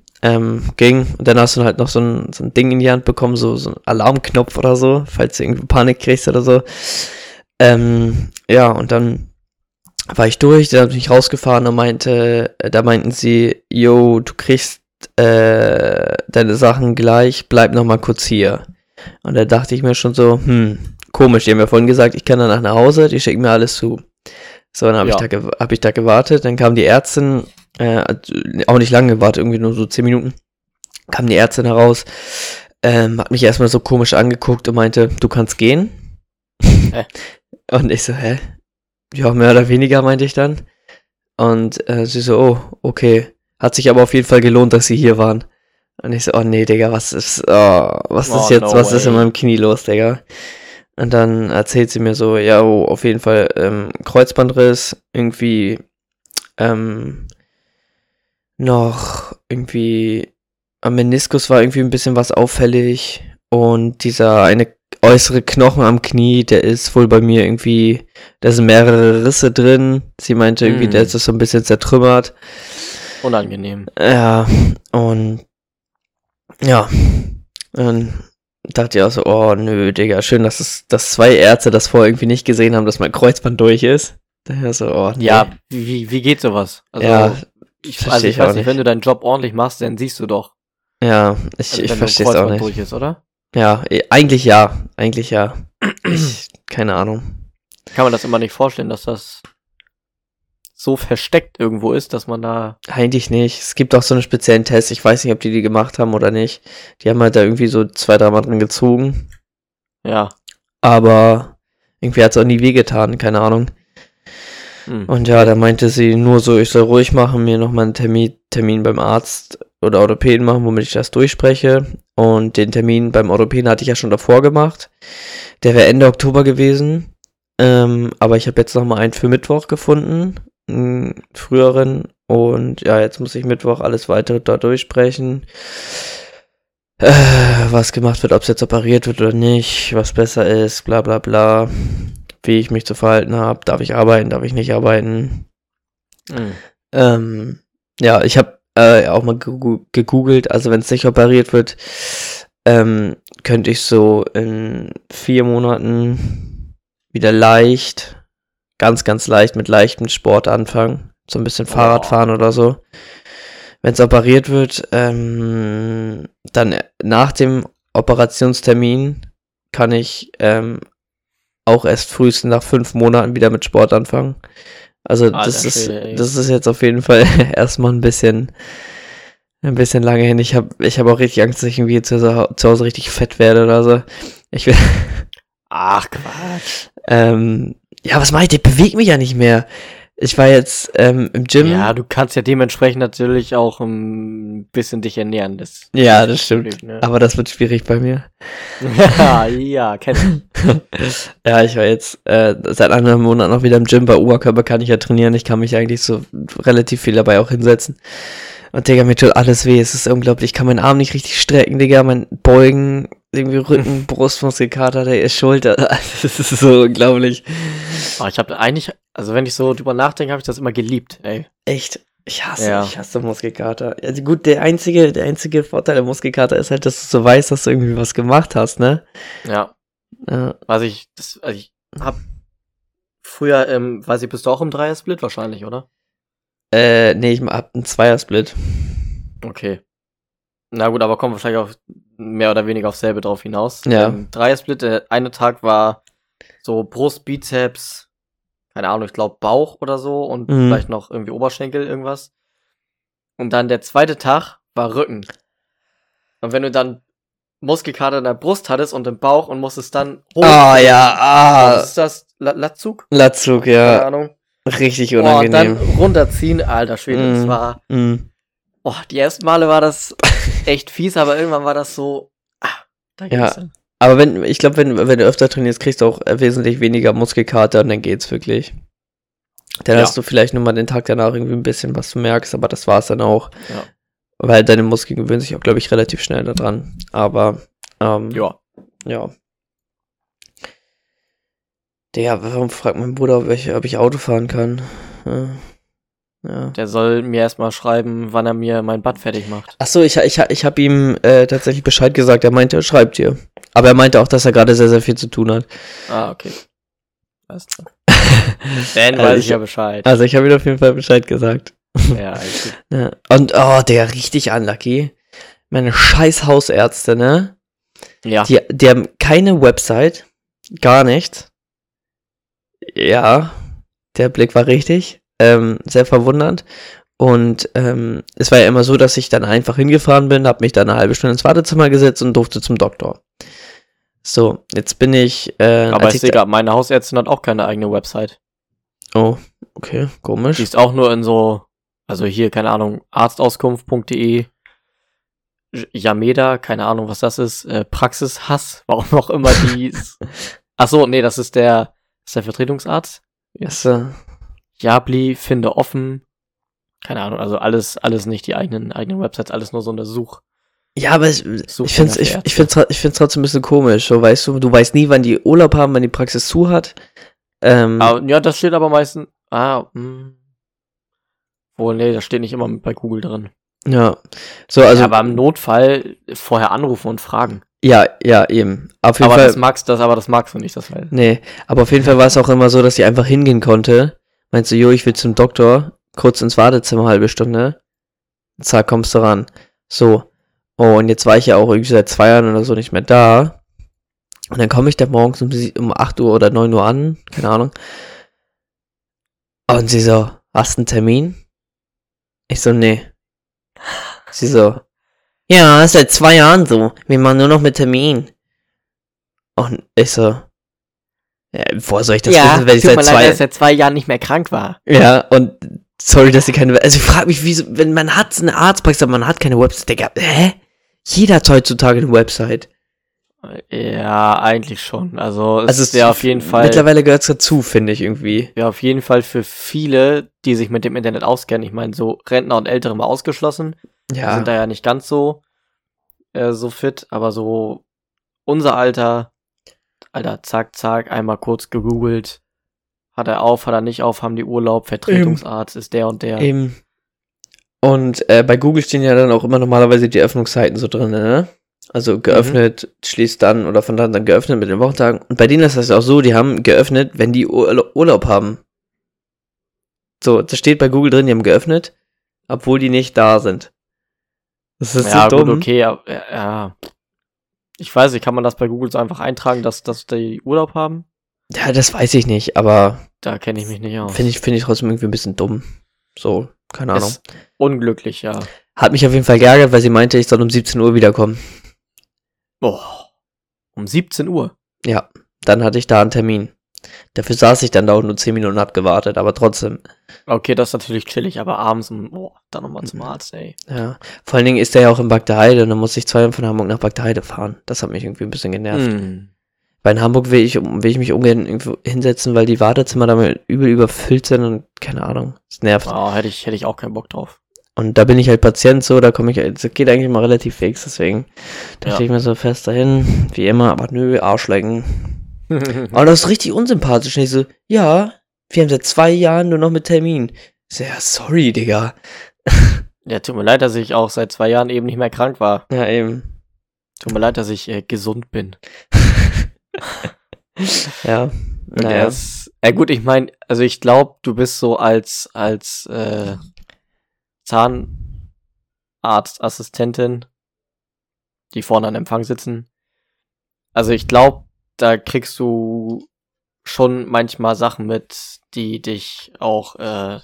ähm, ging. Und dann hast du halt noch so ein, so ein Ding in die Hand bekommen, so, so ein Alarmknopf oder so, falls du irgendwie Panik kriegst oder so. Ähm, ja, und dann war ich durch, dann bin ich rausgefahren und meinte, äh, da meinten sie, yo, du kriegst äh, deine Sachen gleich, bleib noch mal kurz hier. Und da dachte ich mir schon so, hm, komisch, die haben ja vorhin gesagt, ich kann danach nach Hause, die schicken mir alles zu. So, dann habe Ja. ich, da hab ich da gewartet, dann kam die Ärztin, äh, auch nicht lange gewartet, irgendwie nur so 10 Minuten, kam die Ärztin heraus, ähm, hat mich erstmal so komisch angeguckt und meinte, du kannst gehen. Hä? Und ich so, hä? Ja, mehr oder weniger, meinte ich dann. Und äh, sie so, oh, okay. Hat sich aber auf jeden Fall gelohnt, dass sie hier waren. Und ich so, oh nee, Digga, was ist, oh, was ist Oh, jetzt, no was ist in way. meinem Knie los, Digga? Und dann erzählt sie mir so, ja, oh, auf jeden Fall ähm, Kreuzbandriss, irgendwie ähm, noch irgendwie am Meniskus war irgendwie ein bisschen was auffällig und dieser eine äußere Knochen am Knie, der ist wohl bei mir irgendwie, da sind mehrere Risse drin. Sie meinte irgendwie, Mm. der ist so ein bisschen zertrümmert. Unangenehm. Ja, und ja, dann dachte ich auch so, oh nö, Digga, schön, dass es, dass zwei Ärzte das vorher irgendwie nicht gesehen haben, dass mein Kreuzband durch ist. Daher so, oh nee. Ja, wie, wie geht sowas? Also, ja, ich, also ich weiß nicht, wenn du deinen Job ordentlich machst, dann siehst du doch. ja, ich, Also ich verstehe es auch nicht. durch ist, oder? Ja, eh, eigentlich ja, eigentlich ja. Ich, keine Ahnung. Kann man das immer nicht vorstellen, dass das so versteckt irgendwo ist, dass man da. Eigentlich nicht. Es gibt auch so einen speziellen Test. Ich weiß nicht, ob die die gemacht haben oder nicht. Die haben halt da irgendwie so zwei, dreimal drin gezogen. Ja. Aber irgendwie hat es auch nie wehgetan. Keine Ahnung. Hm. Und ja, da meinte sie nur so, ich soll ruhig machen, mir nochmal einen Termin, Termin beim Arzt oder Orthopäden machen, womit ich das durchspreche. Und den Termin beim Orthopäden hatte ich ja schon davor gemacht. Der wäre Ende Oktober gewesen. Ähm, aber ich habe jetzt nochmal einen für Mittwoch gefunden. Einen früheren. Und ja, jetzt muss ich Mittwoch alles weitere da durchsprechen. Äh, was gemacht wird, ob es jetzt operiert wird oder nicht, was besser ist, bla bla bla wie ich mich zu verhalten habe. Darf ich arbeiten, darf ich nicht arbeiten? Hm. Ähm, ja, ich habe äh, auch mal gegoogelt, also wenn es nicht operiert wird, ähm, könnte ich so in vier Monaten wieder leicht, ganz, ganz leicht mit leichtem Sport anfangen. So ein bisschen Fahrrad fahren oder so. Wenn es operiert wird, ähm, dann nach dem Operationstermin kann ich ähm, auch erst frühestens nach fünf Monaten wieder mit Sport anfangen. Also Alter das ist ey. das ist jetzt auf jeden Fall erstmal ein bisschen ein bisschen lange hin. Ich habe ich habe auch richtig Angst, dass ich irgendwie zu, Hause- zu Hause richtig fett werde oder so. Ich will Ach, Quatsch. ähm, ja, was mache ich? Ich bewege mich ja nicht mehr. Ich war jetzt ähm, im Gym. Ja, du kannst ja dementsprechend natürlich auch ein bisschen dich ernähren. Das Ja, das stimmt. Problem, ne? Aber das wird schwierig bei mir. ja, ja, kenn ich. Ja, ich war jetzt äh, seit einem Monat noch wieder im Gym. Bei Oberkörper kann ich ja trainieren. Ich kann mich eigentlich so relativ viel dabei auch hinsetzen. Und Digga, mir tut alles weh. Es ist unglaublich. Ich kann meinen Arm nicht richtig strecken, Digga. Mein Beugen, irgendwie Rücken, Brustmuskelkater, der ist Schulter. Das ist so unglaublich. Aber ich habe eigentlich, also wenn ich so drüber nachdenke, habe ich das immer geliebt, ey. Echt. Ich hasse, Ja. ich hasse Muskelkater. Also gut, der einzige, der einzige Vorteil der Muskelkater ist halt, dass du so weißt, dass du irgendwie was gemacht hast, ne? Ja. Ja. Was ich, das, also ich hab früher, ähm, weiß ich, bist du auch im Dreier-Split wahrscheinlich, oder? Äh, nee, ich hab einen Zweiersplit. Okay. Na gut, aber kommen wahrscheinlich auch mehr oder weniger auf selbe drauf hinaus. Ja. Ähm, Dreier-Split, der eine Tag war so Brust, Bizeps, keine Ahnung, ich glaube Bauch oder so und Mhm. vielleicht noch irgendwie Oberschenkel, irgendwas. Und dann der zweite Tag war Rücken. Und wenn du dann Muskelkater in der Brust hattest und im Bauch und musstest dann hoch. Ah, ja, ah. Was ist das? La Latzug? Latzug, Keine ja. Ahnung. Richtig Boah, und dann unangenehm. runterziehen, alter Schwede, das Mhm. war, Mhm. oh, die ersten Male war das echt fies, aber irgendwann war das so, ah, da Ja. dann. Aber wenn, ich glaube, wenn, wenn du öfter trainierst, kriegst du auch äh, wesentlich weniger Muskelkater und dann geht's wirklich. Dann Ja. hast du vielleicht nur mal den Tag danach irgendwie ein bisschen was du merkst, aber das war's dann auch. Ja. Weil deine Muskeln gewöhnen sich auch, glaube ich, relativ schnell daran. Aber, ähm, Ja. ja. Digga, warum fragt mein Bruder, ob ich, ob ich Auto fahren kann? Ja. Ja. Der soll mir erstmal schreiben, wann er mir mein Bad fertig macht. Ach so, ich, ich, ich habe ihm äh, tatsächlich Bescheid gesagt. Er meinte, er schreibt dir. Aber er meinte auch, dass er gerade sehr, sehr viel zu tun hat. Ah, okay. Alles klar. Dann Also weiß ich- ich ja Bescheid. Also ich habe ihm auf jeden Fall Bescheid gesagt. Ja, alles. Ja. Und, oh, der richtig unlucky. Meine scheiß Hausärzte, ne? Ja. Die, die haben keine Website. Gar nichts. Ja, der Blick war richtig. Ähm, sehr verwundernd. Und ähm, es war ja immer so, dass ich dann einfach hingefahren bin, habe mich dann eine halbe Stunde ins Wartezimmer gesetzt und durfte zum Doktor. So, jetzt bin ich. Äh, Aber ich sehe gerade, meine Hausärztin hat auch keine eigene Website. oh, okay, komisch. Die ist auch nur in so, also hier, keine Ahnung, arztauskunft.de, Yameda, keine Ahnung, was das ist, äh, Praxishass, warum auch immer die. Ach so, nee, das ist der, ist der Vertretungsarzt. Achso. Jabli, finde offen. Keine Ahnung, also alles, alles nicht die eigenen, eigenen Websites, alles nur so eine Such. Ja, aber ich, Such ich finde es ich, ich find's, ich find's trotzdem ein bisschen komisch. So, weißt du, du weißt nie, wann die Urlaub haben, wann die Praxis zu hat. Ähm, Ah, ja, das steht aber meistens. Ah, mh. Wohl, nee, das steht nicht immer bei Google drin. ja. So, also, ja, aber im Notfall vorher anrufen und fragen. ja, ja, eben. Auf jeden Aber Fall. das magst das, aber das magst du nicht, das weil. Nee, aber auf jeden Fall war es auch immer so, dass sie einfach hingehen konnte. Meinst du, jo, ich will zum Doktor, kurz ins Wartezimmer, halbe Stunde. Zack, kommst du ran. So. Oh, und jetzt war ich ja auch irgendwie seit zwei Jahren oder so nicht mehr da. Und dann komme ich da morgens um, um 8 Uhr oder 9 Uhr an, keine Ahnung. Und sie so, hast du einen Termin? Ich so, nee. Sie so, ja, ist seit zwei Jahren so. Wir machen nur noch mit Termin. Und ich so, ja, woher soll ich das wissen, wenn ich seit zwei er seit zwei Jahren nicht mehr krank war. Ja, und sorry, dass sie keine, also ich frage mich, wieso, wenn man hat eine Arztpraxis, aber man hat keine Website, Digga, hä? Jeder hat heutzutage eine Website. Ja, eigentlich schon. Also es Also ist ja auf jeden Fall, Mittlerweile gehört es dazu, finde ich irgendwie. ja auf jeden Fall für viele, die sich mit dem Internet auskennen. Ich meine, so Rentner und Ältere mal ausgeschlossen. Die Ja. sind da ja nicht ganz so äh, so fit, aber so unser Alter, Alter, zack, zack, einmal kurz gegoogelt. Hat er auf, hat er nicht auf, haben die Urlaub, Vertretungsarzt ist der und der. Eben. Und äh, bei Google stehen ja dann auch immer normalerweise die Öffnungszeiten so drin, ne? Also geöffnet, schließt dann oder von dann dann geöffnet mit den Wochentagen. Und bei denen ist das auch so, die haben geöffnet, wenn die Ur Urlaub haben. So, das steht bei Google drin, die haben geöffnet, obwohl die nicht da sind. Das ist ja, so gut, dumm. okay, ja, ja. Ich weiß nicht, kann man das bei Google so einfach eintragen, dass, dass die Urlaub haben? Ja, das weiß ich nicht, aber Da kenne ich mich nicht aus. finde ich, finde ich trotzdem irgendwie ein bisschen dumm. So, keine Ahnung. Ist unglücklich, ja. Hat mich auf jeden Fall geärgert, weil sie meinte, ich soll um 17 Uhr wiederkommen. Oh. Um 17 Uhr. Ja, dann hatte ich da einen Termin. Dafür saß ich dann da und nur 10 Minuten hab gewartet, aber trotzdem. Okay, das ist natürlich chillig, aber abends um, oh, dann nochmal zum Arzt, ey. Ja. Vor allen Dingen ist der ja auch in Bagdeheide und dann muss ich zweimal von Hamburg nach Bagdeheide fahren. Das hat mich irgendwie ein bisschen genervt. Hm. Weil in Hamburg will ich, will ich mich ungern irgendwo hinsetzen, weil die Wartezimmer damit übel überfüllt sind und keine Ahnung. Es nervt. Oh, hätte ich, hätte ich auch keinen Bock drauf. Und da bin ich halt Patient so, da komme ich, das geht eigentlich mal relativ fix, deswegen dachte Ja. ich mir so fest dahin, wie immer, aber nö, Arschlecken. Aber das ist richtig unsympathisch. Und ich so, ja, wir haben seit zwei Jahren nur noch mit Termin. Ich so, ja, sorry, Digga. ja, tut mir leid, dass ich auch seit zwei Jahren eben nicht mehr krank war. Ja, eben. Tut mir leid, dass ich äh, gesund bin. Ja. Und Naja. ist, ja gut, ich meine, also ich glaube, du bist so als, als äh, Zahnarztassistentin, die vorne an Empfang sitzen. Also ich glaube, da kriegst du schon manchmal Sachen mit, die dich auch äh,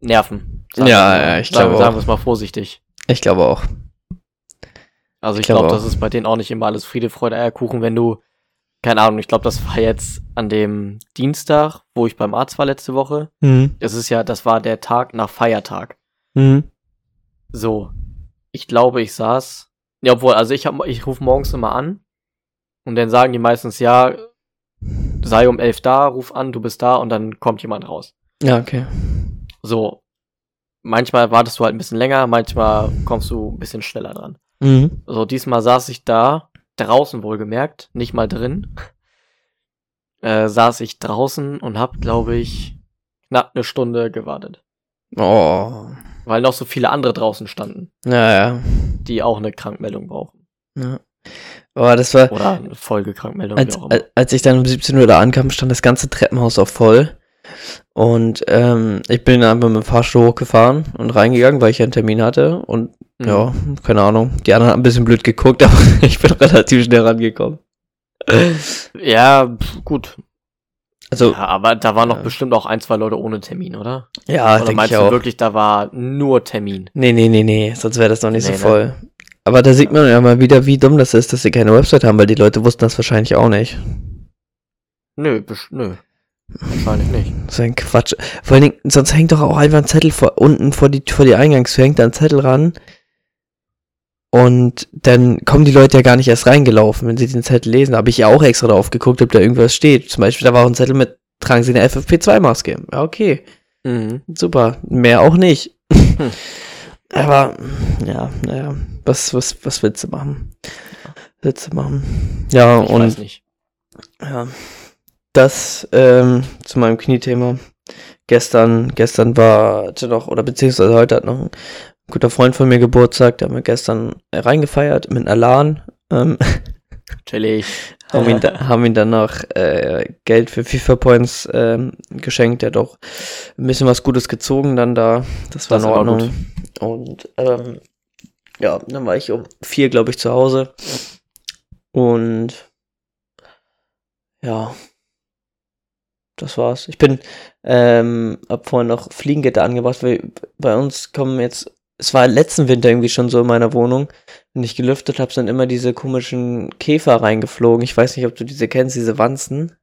nerven. Ja, ja, ich glaube Sagen wir es mal vorsichtig. Ich glaube auch. Also ich Ich glaube auch. das ist bei denen auch nicht immer alles Friede, Freude, Eierkuchen, wenn du, keine Ahnung, ich glaube, das war jetzt an dem Dienstag, wo ich beim Arzt war letzte Woche. Mhm. Das ist ja, das war der Tag nach Feiertag. Mhm. So. Ich glaube, ich saß, ja, obwohl, also ich hab, ich rufe morgens immer an und dann sagen die meistens, ja, sei um elf da, ruf an, du bist da und dann kommt jemand raus. Ja, okay. So. Manchmal wartest du halt ein bisschen länger, manchmal kommst du ein bisschen schneller dran. Mhm. So, diesmal saß ich da, draußen wohlgemerkt, nicht mal drin. Äh, saß ich draußen und hab, glaube ich, knapp eine Stunde gewartet. Oh. Weil noch so viele andere draußen standen, Ja, ja. die auch eine Krankmeldung brauchen. ja. Aber das war, Oder eine Folgekrankmeldung, als, als- ich dann um 17 Uhr da ankam, stand das ganze Treppenhaus auch voll. Und ähm, ich bin einfach mit dem Fahrstuhl hochgefahren und reingegangen, weil ich ja einen Termin hatte. Und Mhm. ja, keine Ahnung. Die anderen haben ein bisschen blöd geguckt, aber ich bin relativ schnell rangekommen. Ja, gut. Also, Ja, aber da waren noch Ja. bestimmt auch ein, zwei Leute ohne Termin, oder? ja, oder meinst ich du auch. wirklich, da war nur Termin? Nee, nee, nee, nee, sonst wäre das noch nicht Nee, so ne? Aber da sieht man ja mal wieder, wie dumm das ist, dass sie keine Website haben, weil die Leute wussten das wahrscheinlich auch nicht. Nö, nö. Wahrscheinlich nicht. So ein Quatsch. Vor allen Dingen, sonst hängt doch auch einfach ein Zettel vor, unten vor die, vor die Eingangstür, hängt da ein Zettel ran. Und dann kommen die Leute ja gar nicht erst reingelaufen, wenn sie den Zettel lesen. Da habe ich ja auch extra drauf geguckt, ob da irgendwas steht. Zum Beispiel, da war auch ein Zettel mit, tragen Sie eine FFP2-Maske. Ja, okay. Mhm. Super. Mehr auch nicht. Aber, ja, naja. Was, was, was willst du machen? Willst du machen? Ja, Ich und weiß nicht. ja, das ähm, zu meinem Kniethema. Gestern, gestern war hatte noch, oder beziehungsweise heute hat noch ein guter Freund von mir Geburtstag, der haben wir gestern reingefeiert mit einer LAN. Ähm, Chillig. haben, ihn da, haben ihn dann noch äh, Geld für FIFA Points ähm, geschenkt. Der hat doch ein bisschen was Gutes gezogen dann da. Das war Das in Ordnung. Und ähm, ja, dann war ich um vier, glaube ich, zu Hause. Und ja, das war's. Ich bin, ähm, hab vorhin noch Fliegengitter angebracht, weil bei uns kommen jetzt, es war letzten Winter irgendwie schon so in meiner Wohnung, wenn ich gelüftet habe, sind immer diese komischen Käfer reingeflogen. Ich weiß nicht, ob du diese kennst, diese Wanzen.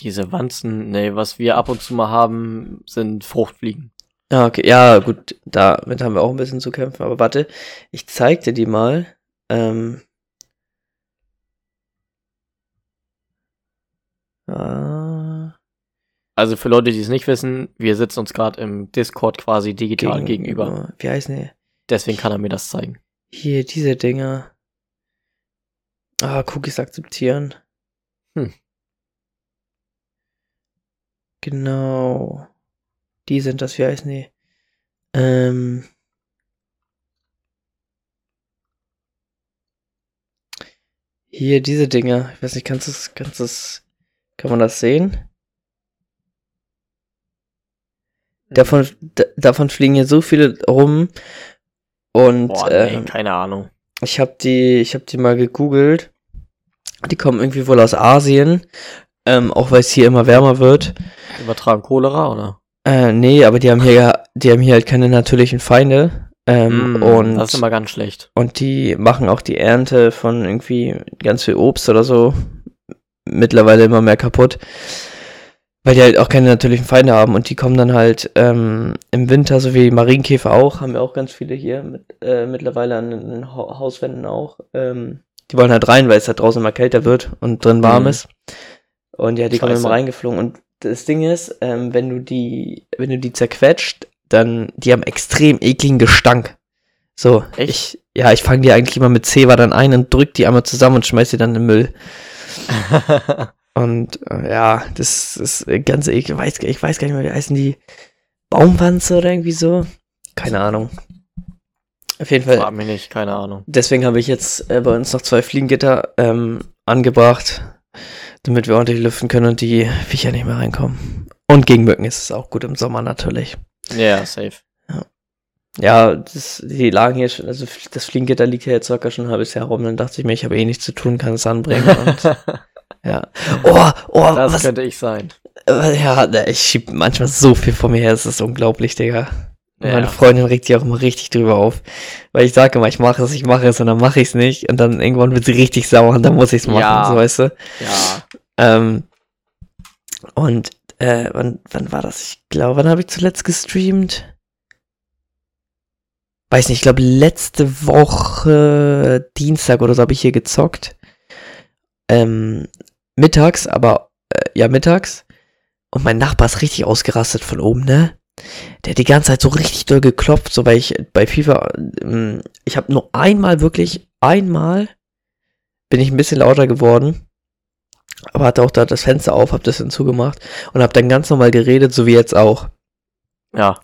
Diese Wanzen, nee, was wir ab und zu mal haben, sind Fruchtfliegen. Ja, okay, ja, gut, damit haben wir auch ein bisschen zu kämpfen, aber warte, ich zeig dir die mal. Ähm, ah, Also für Leute, die es nicht wissen, wir sitzen uns gerade im Discord quasi digital gegenüber. Wie heißen die? Deswegen kann er mir das zeigen. Hier, diese Dinger. Ah, Cookies akzeptieren. Hm. Genau. Die sind das, wie heißen die? Ähm. Hier, diese Dinger. Ich weiß nicht, kannst du kannst du es, kann man das sehen? Davon, davon fliegen hier so viele rum. Und Boah, nee, ähm, keine Ahnung. ich habe die, ich habe die mal gegoogelt. Die kommen irgendwie wohl aus Asien. Ähm, auch weil es hier immer wärmer wird. Übertragen Cholera, oder? Äh, nee, aber die haben hier, die haben hier halt keine natürlichen Feinde. Ähm, Mm, und, das ist immer ganz schlecht. und die machen auch die Ernte von irgendwie ganz viel Obst oder so mittlerweile immer mehr kaputt. Weil die halt auch keine natürlichen Feinde haben und die kommen dann halt ähm, im Winter, so wie Marienkäfer auch, haben wir auch ganz viele hier mit, äh, mittlerweile an den ha Hauswänden auch. Ähm, die wollen halt rein, weil es halt draußen immer kälter wird und drin warm Mhm. ist. Und ja, die kommen Scheiße. immer reingeflogen. Und das Ding ist, ähm, wenn du die, wenn du die zerquetscht, dann, die haben extrem ekligen Gestank. So, Echt? ich, ja, ich fange die eigentlich immer mit Zewa dann ein und drück die einmal zusammen und schmeiß die dann in den Müll. Und äh, ja, das ist ganz eklig. Ich weiß, ich weiß gar nicht mehr, wie heißen die? Baumwanze oder irgendwie so? Keine Ahnung. Auf jeden Fall. Frag mich nicht, keine Ahnung. Deswegen habe ich jetzt äh, bei uns noch zwei Fliegengitter ähm, angebracht, damit wir ordentlich lüften können und die Viecher nicht mehr reinkommen. Und gegen Mücken ist es auch gut im Sommer natürlich. Ja, safe. Ja, das, die lagen hier schon, also das Fliegengitter liegt hier jetzt circa schon ein halbes Jahr rum, dann dachte ich mir, ich habe eh nichts zu tun, kann es anbringen und ja. Oh, oh, das was, könnte ich sein. äh, ja, ne, ich schieb manchmal so viel vor mir her, es ist unglaublich, Digga. Ja. Meine Freundin regt sich auch immer richtig drüber auf, weil ich sage immer, ich mache es, ich mache es und dann mache ich es nicht und dann irgendwann wird sie richtig sauer und dann muss ich es machen, Ja. so weißt du. Ja, Ähm, und äh, wann, wann war das? Ich glaube, wann habe ich zuletzt gestreamt? Weiß nicht, ich glaube letzte Woche Dienstag oder so habe ich hier gezockt. Ähm, mittags, aber äh, ja mittags. Und mein Nachbar ist richtig ausgerastet von oben, ne? Der hat die ganze Zeit so richtig doll geklopft, so weil ich bei FIFA, ähm, ich habe nur einmal wirklich, einmal bin ich ein bisschen lauter geworden aber hatte auch da das Fenster auf, hab das hinzugemacht und hab dann ganz normal geredet, so wie jetzt auch. ja.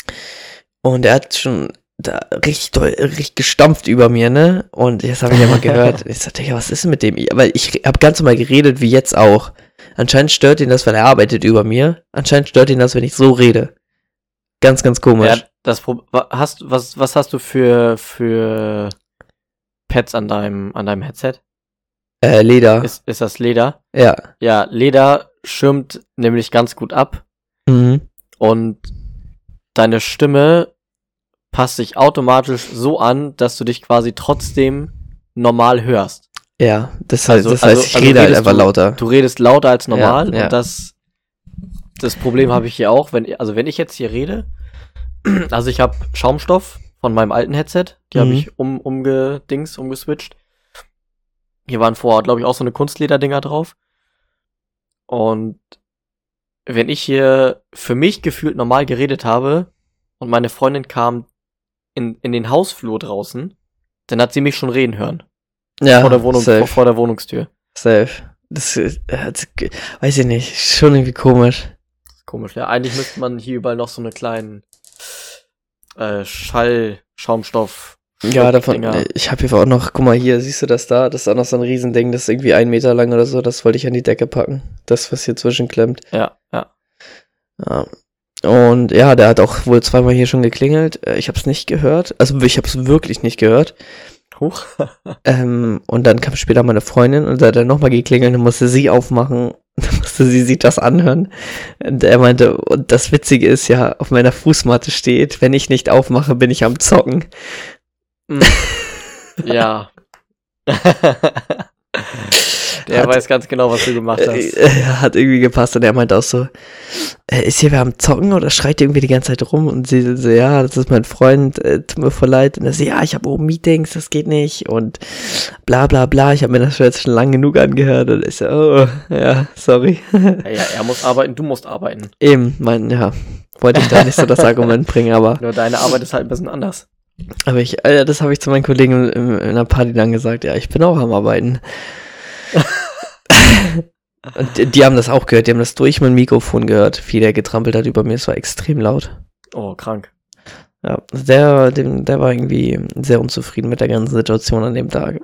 Und er hat schon da richtig doll, richtig gestampft über mir, ne? Und jetzt habe ich ja mal gehört. Ich sagte, ja, was ist denn mit dem? Weil ich habe ganz normal geredet, wie jetzt auch. Anscheinend stört ihn das, weil er arbeitet über mir. Anscheinend stört ihn das, wenn ich so rede. Ganz, ganz komisch. ja das Pro hast, was, was hast du für, für Pads an deinem, an deinem Headset? Äh, Leder. Ist, ist das Leder? ja. Ja, Leder schirmt nämlich ganz gut ab Mhm. und deine Stimme passt sich automatisch so an, dass du dich quasi trotzdem normal hörst. Ja, das heißt, Also- das heißt also- ich also rede halt redest einfach du- lauter. Du redest lauter als normal Ja, ja. und das das Problem habe ich hier auch, wenn also wenn ich jetzt hier rede, also ich habe Schaumstoff von meinem alten Headset, die habe Mhm. ich um umgedings, umgeswitcht. Hier waren vorher glaube ich auch so eine Kunstlederdinger drauf. Und wenn ich hier für mich gefühlt normal geredet habe und meine Freundin kam in, in den Hausflur draußen, dann hat sie mich schon reden hören. Ja, vor der Wohnung, safe. vor, der Wohnungstür. Safe. Das ist, äh, das, weiß ich nicht, schon irgendwie komisch. Komisch, ja. Eigentlich müsste man hier überall noch so eine kleinen äh, Schall-Schaumstoff. Ja, davon, äh, ich habe hier auch noch, guck mal hier, siehst du das da? Das ist auch noch so ein Riesending, das ist irgendwie ein Meter lang oder so, das wollte ich an die Decke packen. Das, was hier zwischenklemmt. Ja, ja. Ja. Und ja, der hat auch wohl zweimal hier schon geklingelt. Äh, Ich habe es nicht gehört. Also ich habe es wirklich nicht gehört. Huch. Ähm, und dann kam später meine Freundin und da hat er nochmal geklingelt und musste sie aufmachen. Dann musste sie sich das anhören. Und er meinte, und das Witzige ist ja, auf meiner Fußmatte steht, wenn ich nicht aufmache, bin ich am Zocken. Mm. ja. Der Hat- weiß ganz genau, was du gemacht Äh, hast. äh, hat irgendwie gepasst und er meinte auch so, äh, ist hier wer am Zocken oder schreit irgendwie die ganze Zeit rum? Und sie so, ja, das ist mein Freund, äh, tut mir voll leid. Und er so, ja, ich habe oben Meetings, das geht nicht und bla bla bla. Ich habe mir das jetzt schon lang genug angehört und ich so, oh, ja, sorry. Ja, ja, er muss arbeiten, du musst arbeiten. Eben, mein, ja, wollte ich da nicht so das Argument bringen, aber, Nur deine Arbeit ist halt ein bisschen anders. Aber ich, äh, das habe ich zu meinen Kollegen in, in einer Party dann gesagt, ja, ich bin auch am Arbeiten. Und die, die haben das auch gehört, die haben das durch mein Mikrofon gehört, wie der getrampelt hat über mir, es war extrem laut. Oh, krank. Ja, der, dem, der war irgendwie sehr unzufrieden mit der ganzen Situation an dem Tag.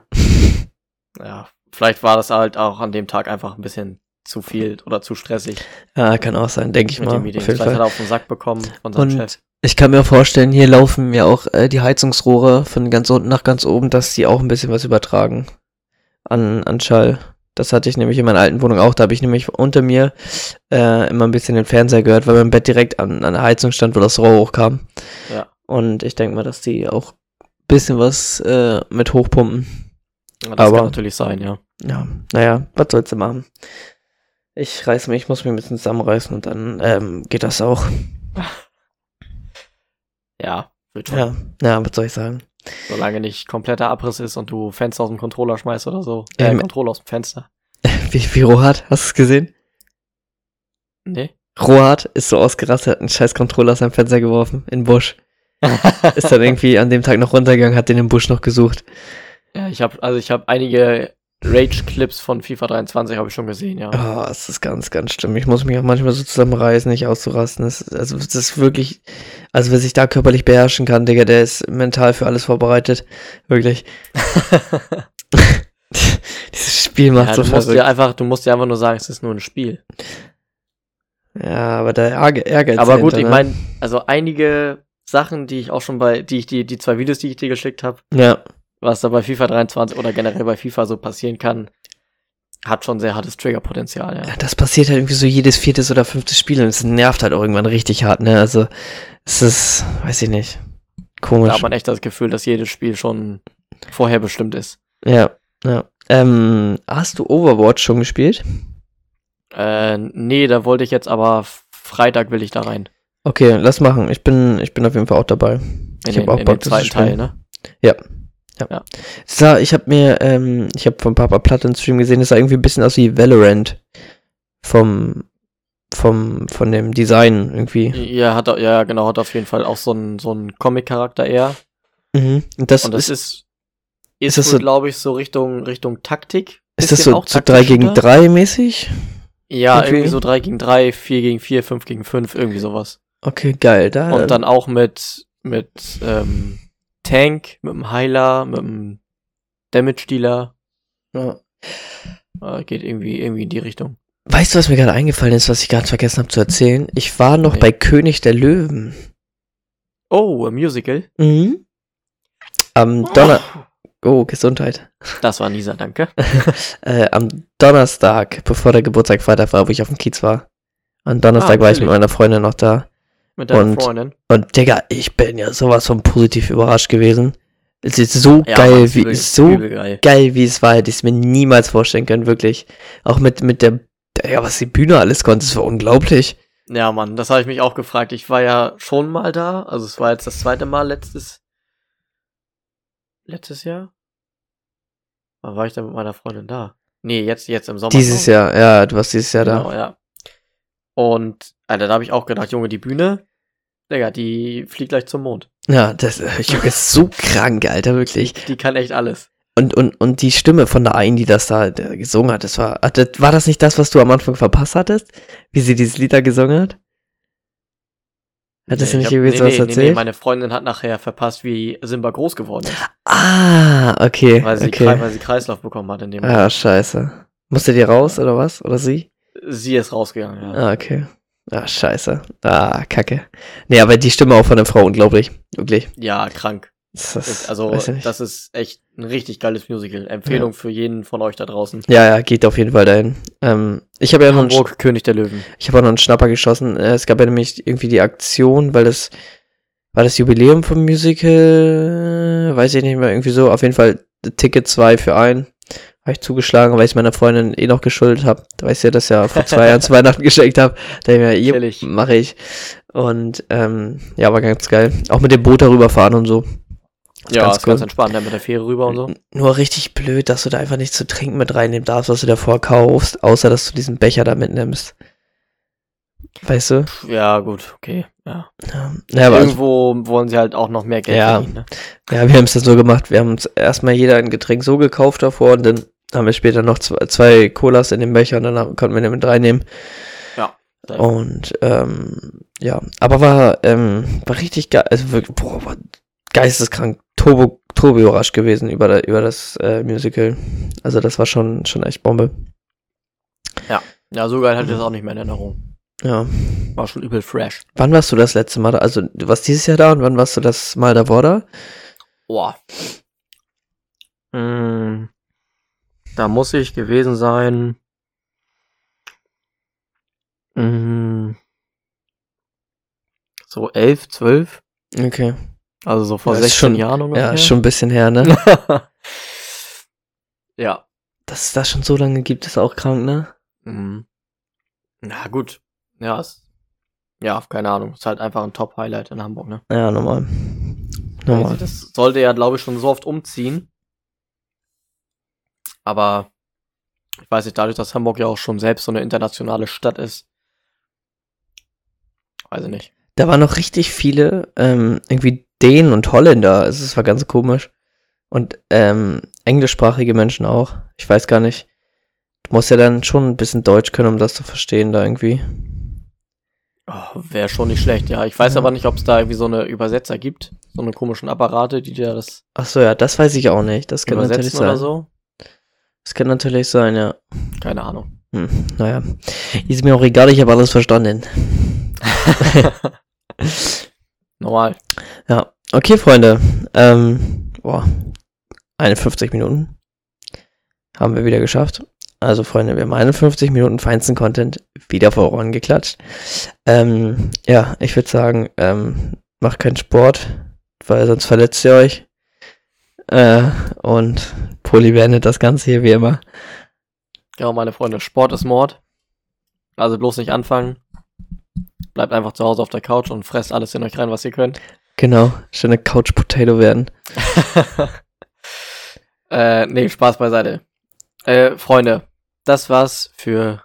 Ja, vielleicht war das halt auch an dem Tag einfach ein bisschen zu viel oder zu stressig Ja, kann auch sein, denke ich mal. Vielleicht hat er auf den Sack bekommen von seinem Und Chef. Ich kann mir vorstellen, hier laufen mir auch äh, die Heizungsrohre von ganz unten nach ganz oben, dass die auch ein bisschen was übertragen an, an Schall. Das hatte ich nämlich in meiner alten Wohnung auch. Da habe ich nämlich unter mir äh, immer ein bisschen den Fernseher gehört, weil mein Bett direkt an, an der Heizung stand, wo das Rohr hochkam. Ja. Und ich denke mal, dass die auch ein bisschen was äh, mit hochpumpen. Ja, Das aber- kann natürlich sein, ja. Ja, naja, was sollst du machen? Ich reiß mich, ich muss mich ein bisschen zusammenreißen und dann ähm, geht das auch. Ja, wird schon. Ja, ja, was soll ich sagen? Solange nicht kompletter Abriss ist und du Fenster aus dem Controller schmeißt oder so. Ähm, Äh, Controller aus dem Fenster. Wie, wie Rohat, hast du es gesehen? Nee. Rohat ist so ausgerastet, hat einen scheiß Controller aus seinem Fenster geworfen, in den Busch. Ist dann irgendwie an dem Tag noch runtergegangen, hat den im Busch noch gesucht. ja, ich habe also ich habe einige Rage-Clips von FIFA 23 habe ich schon gesehen, ja. Oh, es ist ganz, ganz schlimm. Ich muss mich auch manchmal so zusammenreißen, nicht auszurasten. Das, also, das ist wirklich, also wer sich da körperlich beherrschen kann, Digga, der ist mental für alles vorbereitet. Wirklich. Dieses Spiel macht ja, so du musst dir einfach, du musst dir einfach nur sagen, es ist nur ein Spiel. Ja, aber der Ärger, Ehrgeiz Aber gut, dahinter, ich ne? meine, also einige Sachen, die ich auch schon bei, die ich die, die zwei Videos, die ich dir geschickt habe, Ja, was da bei FIFA 23 oder generell bei FIFA so passieren kann, hat schon sehr hartes Triggerpotenzial, ja. Ja, das passiert halt irgendwie so jedes viertes oder fünftes Spiel und es nervt halt auch irgendwann richtig hart, ne? Also, es ist, weiß ich nicht, Da komisch. hat man echt das Gefühl, dass jedes Spiel schon vorher bestimmt ist. Ja, ja. Ähm, hast du Overwatch schon gespielt? Äh, nee, da wollte ich jetzt aber Freitag will ich da rein. Okay, lass machen. Ich bin, ich bin auf jeden Fall auch dabei. In Ich den, hab auch Bock, das zu zweiten Teil, spielen. ne? So, ich habe mir, ähm, ich habe von Papa Platt einen Stream gesehen, das sah irgendwie ein bisschen aus wie Valorant. Vom, vom, von dem Design irgendwie. Ja, hat, er- ja, genau, hat auf jeden Fall auch so einen so einen Comic-Charakter eher. Mhm. Und das, Und das ist, ist, ist das so- glaube ich, so Richtung, Richtung Taktik. ist das so, auch so 3 gegen Taktik-Shooter? 3 mäßig? Ja, irgendwie? irgendwie so 3 gegen 3, 4 gegen 4, 5 gegen 5, irgendwie sowas. Okay, geil. Da, Und dann auch mit, mit ähm, Tank, mit dem Heiler, mit dem Damage-Dealer. ja. Äh, geht irgendwie, irgendwie in die Richtung. Weißt du, was mir gerade eingefallen ist, was ich gerade vergessen habe zu erzählen? Ich war noch Nee. bei König der Löwen. Oh, ein Musical. Mhm. Am Donner... Oh, Gesundheit. Das war Nisa, danke. Äh, am Donnerstag, bevor der Geburtstag Freitag war, wo ich auf dem Kiez war. Am Donnerstag Ah, war ich mit meiner Freundin noch da. Mit deiner Und- Freundin. Und Digga, ich bin ja sowas von positiv überrascht gewesen. Es ist so Ja, geil, ist wie übel- so übel geil. geil, wie es war, hätte ich es mir niemals vorstellen können, wirklich. Auch mit, mit der, ja, was die Bühne alles konnte, es war unglaublich. Ja, Mann, das habe ich mich auch gefragt. Ich war ja schon mal da. Also es war jetzt das zweite Mal letztes letztes Jahr. Wann war ich denn mit meiner Freundin da? Nee, jetzt jetzt im Sommer. Dieses Jahr, ja, du warst dieses Jahr Genau, da. ja. Und Alter, da habe ich auch gedacht, Junge, die Bühne, Digga, die fliegt gleich zum Mond. Ja, das Junge, ist so krank, Alter, wirklich. Die kann echt alles. Und, und, und die Stimme von der einen, die das da der gesungen hat, das war, hat das- war das nicht das, was du am Anfang verpasst hattest? Wie sie dieses Lied da gesungen hat? Hat das Nee, nicht ich hab- irgendwie nee, sowas nee, nee, nee, erzählt? meine Freundin hat nachher verpasst, wie Simba groß geworden ist. ah, okay, Weil sie, okay. Weil sie Kreislauf bekommen hat in dem Ah, scheiße. Musste die raus, oder was? Oder sie? Sie ist rausgegangen, ja. Ah, okay. Ah, scheiße. Ah, kacke. Nee, aber die Stimme auch von der Frau unglaublich. Wirklich. Ja, krank. Das ist, Also, das ist echt ein richtig geiles Musical. Empfehlung für jeden von euch da draußen. ja, ja, geht auf jeden Fall dahin. Ähm, ich habe ja noch einen, König der Löwen. ich habe auch noch einen Schnapper geschossen. Äh, Es gab ja nämlich irgendwie die Aktion, weil das war das Jubiläum vom Musical, weiß ich nicht mehr, irgendwie so. Auf jeden Fall Ticket 2 für einen. Habe ich zugeschlagen, weil ich meiner Freundin eh noch geschuldet habe. Weil ich sie das ja vor zwei Jahren zu Weihnachten geschenkt habe. Da ich mir, mache ich. Und ähm, ja, war ganz geil. Auch mit dem Boot darüber fahren und so. Ja, ganz ist ganz cool. entspannt, dann mit der Fähre rüber und so. Nur richtig blöd, dass du da einfach nichts zu trinken mit reinnehmen darfst, was du davor kaufst, außer dass du diesen Becher da mitnimmst. Weißt du? Ja, gut, okay. Ja. Ja, ja Irgendwo wollen sie halt auch noch mehr Geld Ja. verdienen. Ne? ja wir haben es dann so gemacht. Wir haben uns erstmal jeder ein Getränk so gekauft davor und dann haben wir später noch zwei, zwei Colas in den Becher und dann konnten wir den mit reinnehmen. Sehr Und ähm, ja, aber war, ähm, war richtig geil. Also wirklich, boah, war geisteskrank, turbo, turbo überrascht gewesen über, da, über das äh, Musical. Also das war schon, schon echt Bombe. Ja, so geil hatte ich das auch nicht mehr in Erinnerung. Ja. War schon übel fresh. Wann warst du das letzte Mal da? Also, du warst dieses Jahr da und wann warst du das Mal davor da? Boah. Mm, da muss ich gewesen sein. Mm, so elf, zwölf. Okay. Also so vor Ja, ist 16 schon- Jahren ungefähr. Ja, ist schon ein bisschen her, ne? ja. Dass es das schon so lange gibt, ist auch krank, ne? Mhm. Na gut. Ja, ist, ja, keine Ahnung. Ist halt einfach ein Top-Highlight in Hamburg, ne? Ja, normal. Also Normal. das sollte ja, glaube ich, schon so oft umziehen. Aber ich weiß nicht, dadurch, dass Hamburg ja auch schon selbst so eine internationale Stadt ist. Weiß ich nicht. Da waren noch richtig viele, ähm, irgendwie Dänen und Holländer. Es war ganz komisch. Und ähm, englischsprachige Menschen auch. Ich weiß gar nicht. Du musst ja dann schon ein bisschen Deutsch können, um das zu verstehen, da irgendwie. Oh, Wäre schon nicht schlecht, ja. Ich weiß Ja. aber nicht, ob es da irgendwie so eine Übersetzer gibt. So eine komischen Apparate, die dir das Ach so, ja, das weiß ich auch nicht. Das kann natürlich sein. oder so. Das kann natürlich sein, ja. Keine Ahnung. Hm, naja. Ist mir auch egal, ich habe alles verstanden. Normal. Ja, okay, Freunde. Ähm, boah, 51 Minuten haben wir wieder geschafft. Also, Freunde, wir haben 51 Minuten feinsten Content wieder vor Ohren geklatscht. Ähm, ja, ich würde sagen, ähm, macht keinen Sport, weil sonst verletzt ihr euch. Äh, und Poli beendet das Ganze hier wie immer. Genau, meine Freunde, Sport ist Mord. Also bloß nicht anfangen. Bleibt einfach zu Hause auf der Couch und fresst alles in euch rein, was ihr könnt. Genau, schöne Couch Potato werden. äh, nee, Spaß beiseite. Äh, Freunde, das war's für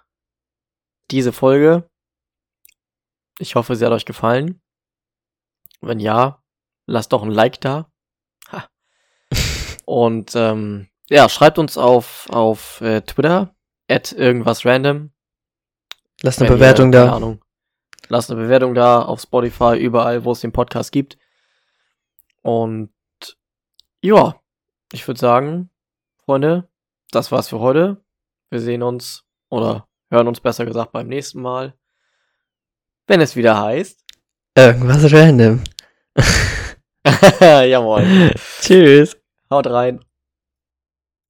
diese Folge. Ich hoffe, sie hat euch gefallen. Wenn ja, lasst doch ein Like da. Und ähm, ja, schreibt uns auf, auf äh, Twitter, at irgendwas random. Lasst eine Wenn ihr, Bewertung keine da. Ahnung, lasst eine Bewertung da auf Spotify, überall, wo es den Podcast gibt. Und ja, ich würde sagen, Freunde, das war's für heute. Wir sehen uns oder hören uns besser gesagt beim nächsten Mal. Wenn es wieder heißt. Irgendwas random. Jawohl. Tschüss. Haut rein.